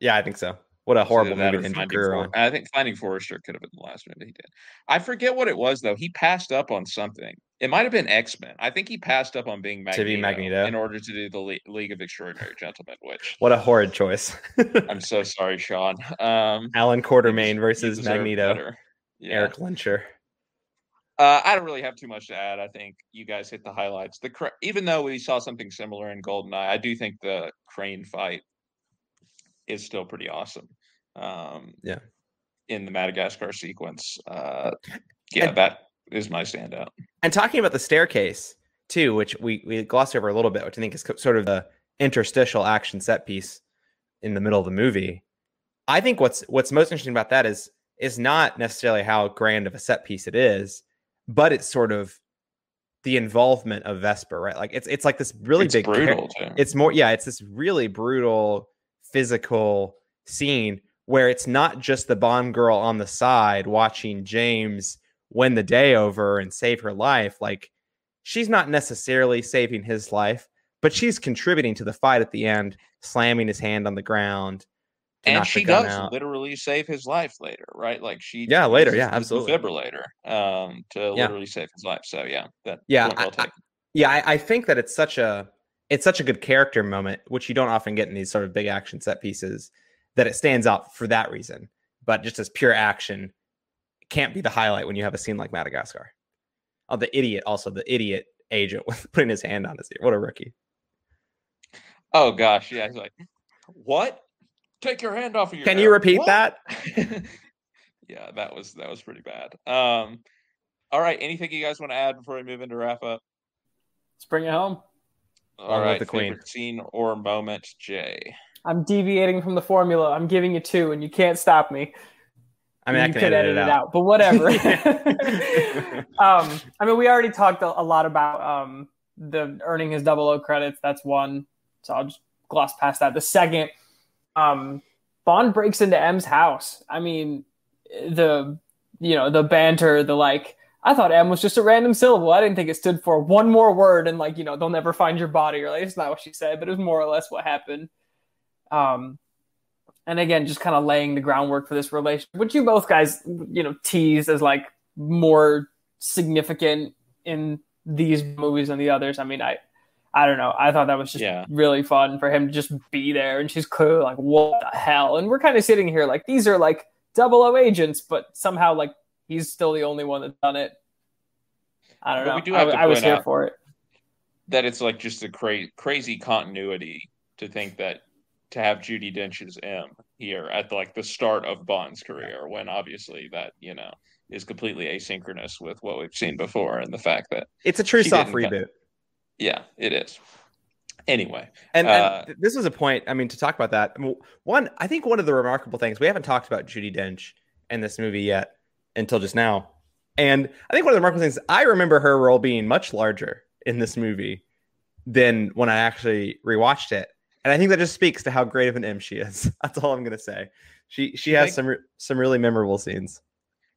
Yeah, I think so. What a horrible movie to career on. I think Finding Forrester could have been the last movie he did. I forget what it was though. He passed up on something. It might have been X Men. I think he passed up on being Magneto, to be Magneto in order to do the Le- League of Extraordinary Gentlemen. Which what a horrid choice. I'm so sorry, Sean. Um, Allan Quatermain versus Magneto. Yeah. Erik Lehnsherr. Uh, I don't really have too much to add. I think you guys hit the highlights. The even though we saw something similar in Goldeneye, I do think the crane fight is still pretty awesome. Um, yeah. In the Madagascar sequence, uh, yeah, and, that is my standout. And talking about the staircase too, which we we glossed over a little bit, which I think is sort of the interstitial action set piece in the middle of the movie. I think what's what's most interesting about that is is not necessarily how grand of a set piece it is, but it's sort of the involvement of Vesper, right? Like it's it's like this really it's big brutal. It's more yeah, it's this really brutal physical scene where it's not just the Bond girl on the side watching James win the day over and save her life. Like she's not necessarily saving his life, but she's contributing to the fight at the end, slamming his hand on the ground. And she does out. literally save his life later, right? Like she, yeah, later, yeah, absolutely, defibrillator, um, to yeah. literally save his life. So yeah, that yeah, well I, I, yeah, I, I think that it's such a it's such a good character moment, which you don't often get in these sort of big action set pieces, that it stands out for that reason. But just as pure action, can't be the highlight when you have a scene like Madagascar. Oh, the idiot! Also, the idiot agent with putting his hand on his ear. What a rookie! Oh gosh, yeah. He's like, "What? Take your hand off of your." Can you repeat what? that? yeah, that was that was pretty bad. Um, all right. Anything you guys want to add before we move into wrap up? Let's bring it home. All right, the queen. Scene or moment, Jay. I'm deviating from the formula. I'm giving you two, and you can't stop me. I mean, I you could edit, edit it, out. out. but whatever. um, I mean, we already talked a, a lot about um, the earning his double O credits. That's one, so I'll just gloss past that. The second, um, Bond breaks into M's house. I mean, the you know the banter, the like I thought M was just a random syllable. I didn't think it stood for one more word and like, you know, they'll never find your body or like it's not what she said, but it was more or less what happened. Um and again, just kind of laying the groundwork for this relationship, which you both guys, you know, tease as like more significant in these movies than the others. I mean, I I don't know. I thought that was just yeah. really fun for him to just be there and she's clearly like, what the hell? And we're kind of sitting here like these are like double O agents, but somehow like he's still the only one that's done it. I don't but know. We do have I, to I was here for it. That it's like just a cra- crazy continuity to think that to have Judi Dench's M here at the, like the start of Bond's career, when obviously that you know is completely asynchronous with what we've seen before, and the fact that it's a true soft reboot. yeah, it is. Anyway, and, uh, and, this is a point. I mean, to talk about that, one, I think one of the remarkable things we haven't talked about Judi Dench in this movie yet until just now. And I think one of the remarkable things I remember her role being much larger in this movie than when I actually rewatched it. And I think that just speaks to how great of an M she is. That's all I'm going to say. She she has some some really memorable scenes.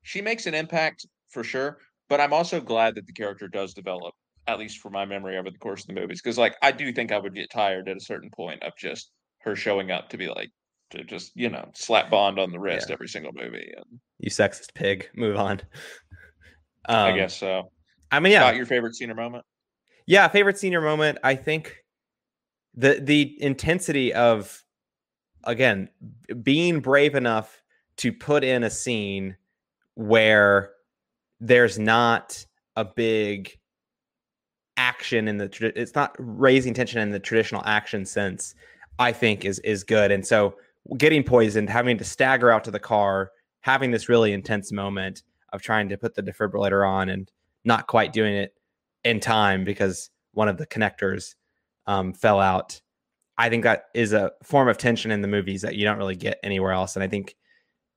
She makes an impact for sure, but I'm also glad that the character does develop at least for my memory over the course of the movies because like I do think I would get tired at a certain point of just her showing up to be like to just you know slap Bond on the wrist yeah. every single movie. And you sexist pig. Move on. Um, I guess so. I mean, yeah. your favorite senior moment? Yeah, favorite senior moment. I think the the intensity of again being brave enough to put in a scene where there's not a big action in the it's not raising tension in the traditional action sense i think is is good and so getting poisoned having to stagger out to the car having this really intense moment of trying to put the defibrillator on and not quite doing it in time because one of the connectors um, fell out. I think that is a form of tension in the movies that you don't really get anywhere else and i think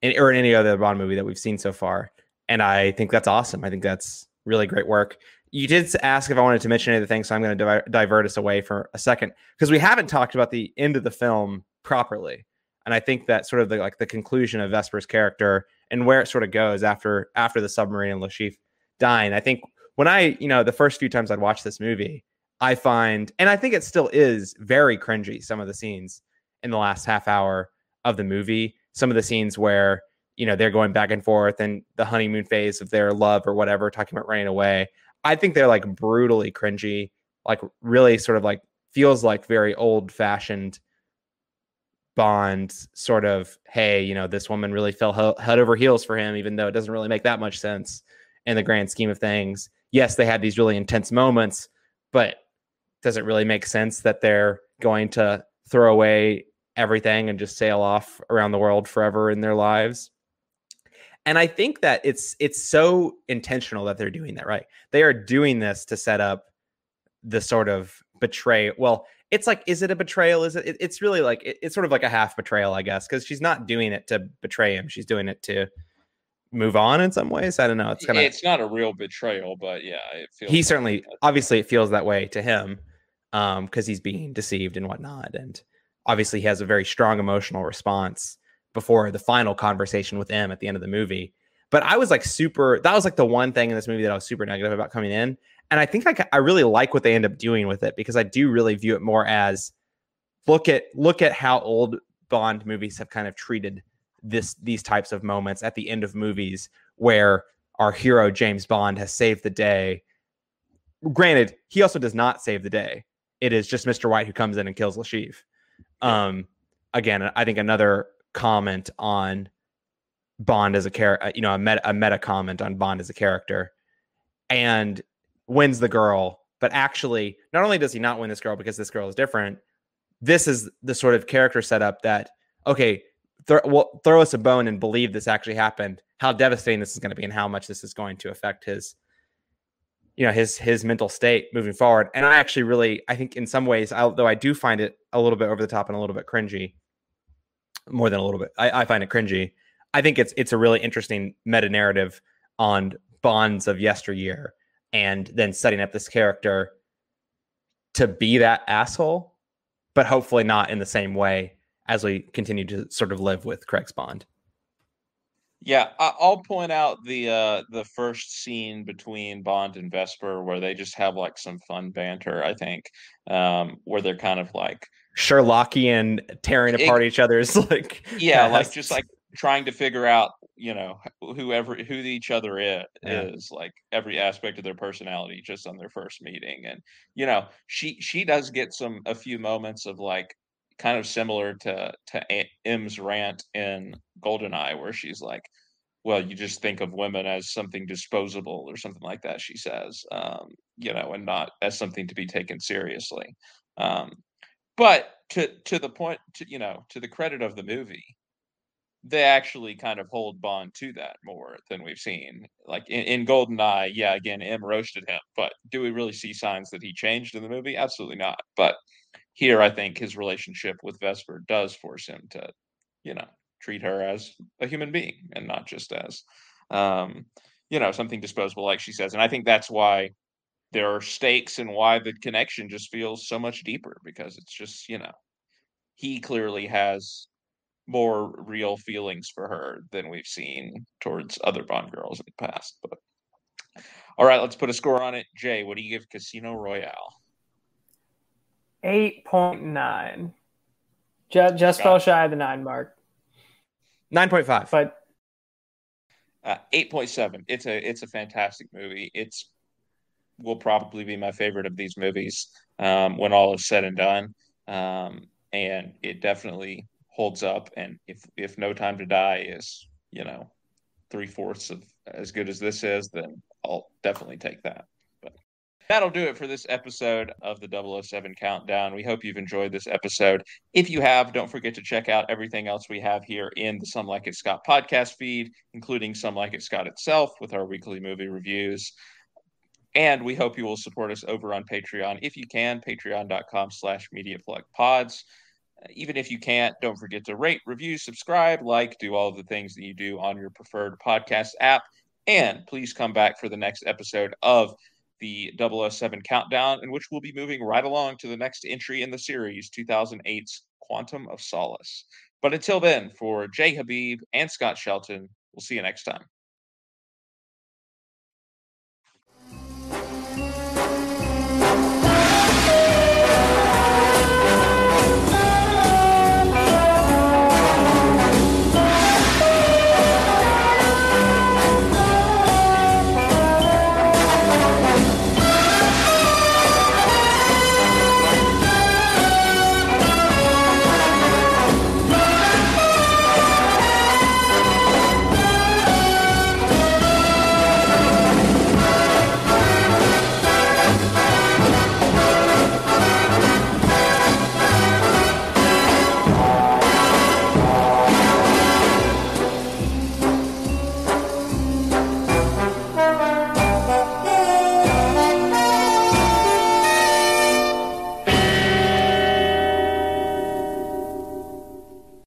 in, or in any other bond movie that we've seen so far and i think that's awesome. I think that's really great work. You did ask if I wanted to mention anything, so I'm going to di- divert us away for a second because we haven't talked about the end of the film properly, and I think that sort of the like the conclusion of Vesper's character and where it sort of goes after after the submarine and Chiffre dying. I think when I you know the first few times I'd watch this movie, I find and I think it still is very cringy. Some of the scenes in the last half hour of the movie, some of the scenes where you know they're going back and forth and the honeymoon phase of their love or whatever, talking about running away. I think they're like brutally cringy, like really sort of like feels like very old fashioned Bond sort of, hey, you know, this woman really fell head over heels for him, even though it doesn't really make that much sense in the grand scheme of things. Yes, they had these really intense moments, but does it really make sense that they're going to throw away everything and just sail off around the world forever in their lives? and I think that it's it's so intentional that they're doing that, right? They are doing this to set up the sort of betray. Well, it's like, is it a betrayal? Is it? it's really like it, it's sort of like a half betrayal, I guess, because she's not doing it to betray him. She's doing it to move on in some ways. I don't know. It's kind of it's not a real betrayal, but yeah, it feels. He certainly, obviously, it feels that way to him, um, because he's being deceived and whatnot, and obviously, he has a very strong emotional response before the final conversation with M at the end of the movie. But I was like super. That was like the one thing in this movie that I was super negative about coming in. And I think I, I really like what they end up doing with it because I do really view it more as look at look at how old Bond movies have kind of treated this these types of moments at the end of movies where our hero James Bond has saved the day. Granted, he also does not save the day. It is just Mr. White who comes in and kills Chiffre. Um, again, I think another comment on Bond as a character, uh, you know, a meta, a meta comment on Bond as a character, and wins the girl. But actually, not only does he not win this girl because this girl is different, this is the sort of character setup that okay, th- well, throw us a bone and believe this actually happened. How devastating this is going to be, and how much this is going to affect his, you know, his his mental state moving forward. And I actually really, I think in some ways, although I do find it a little bit over the top and a little bit cringy, more than a little bit. I, I find it cringy. I think it's it's a really interesting meta narrative on bonds of yesteryear, and then setting up this character to be that asshole, but hopefully not in the same way as we continue to sort of live with Craig's Bond. Yeah, I'll point out the uh the first scene between Bond and Vesper where they just have like some fun banter, I think. Um where they're kind of like Sherlockian tearing apart it, each other's like yeah, like just like trying to figure out you know whoever who each other is, yeah. is like every aspect of their personality just on their first meeting and you know she she does get some a few moments of like kind of similar to to M's rant in Goldeneye where she's like well you just think of women as something disposable or something like that she says um you know and not as something to be taken seriously um but to to the point to you know to the credit of the movie they actually kind of hold bond to that more than we've seen like in, in goldeneye yeah again m roasted him but do we really see signs that he changed in the movie? Absolutely not but here i think his relationship with vesper does force him to you know treat her as a human being and not just as um you know something disposable like she says and i think that's why there are stakes and why the connection just feels so much deeper because it's just you know he clearly has more real feelings for her than we've seen towards other bond girls in the past but all right let's put a score on it. Jay what do you give casino royale? 8.9 just, just fell shy of the 9 mark. 9.5 but uh, 8.7 it's a it's a fantastic movie. It's will probably be my favorite of these movies um, when all is said and done. Um, and it definitely holds up. And if if No Time to Die is, you know, three fourths of as good as this is, then I'll definitely take that. But that'll do it for this episode of the 007 Countdown. We hope you've enjoyed this episode. If you have, don't forget to check out everything else we have here in the Some Like It Scott podcast feed, including Some Like It Scott itself with our weekly movie reviews. And we hope you will support us over on Patreon if you can, patreon.com slash mediaplugpods. Even if you can't, don't forget to rate, review, subscribe, like, do all the things that you do on your preferred podcast app. And please come back for the next episode of the 007 Countdown, in which we'll be moving right along to the next entry in the series, 2008's Quantum of Solace. But until then, for Jay Habib and Scott Shelton, we'll see you next time.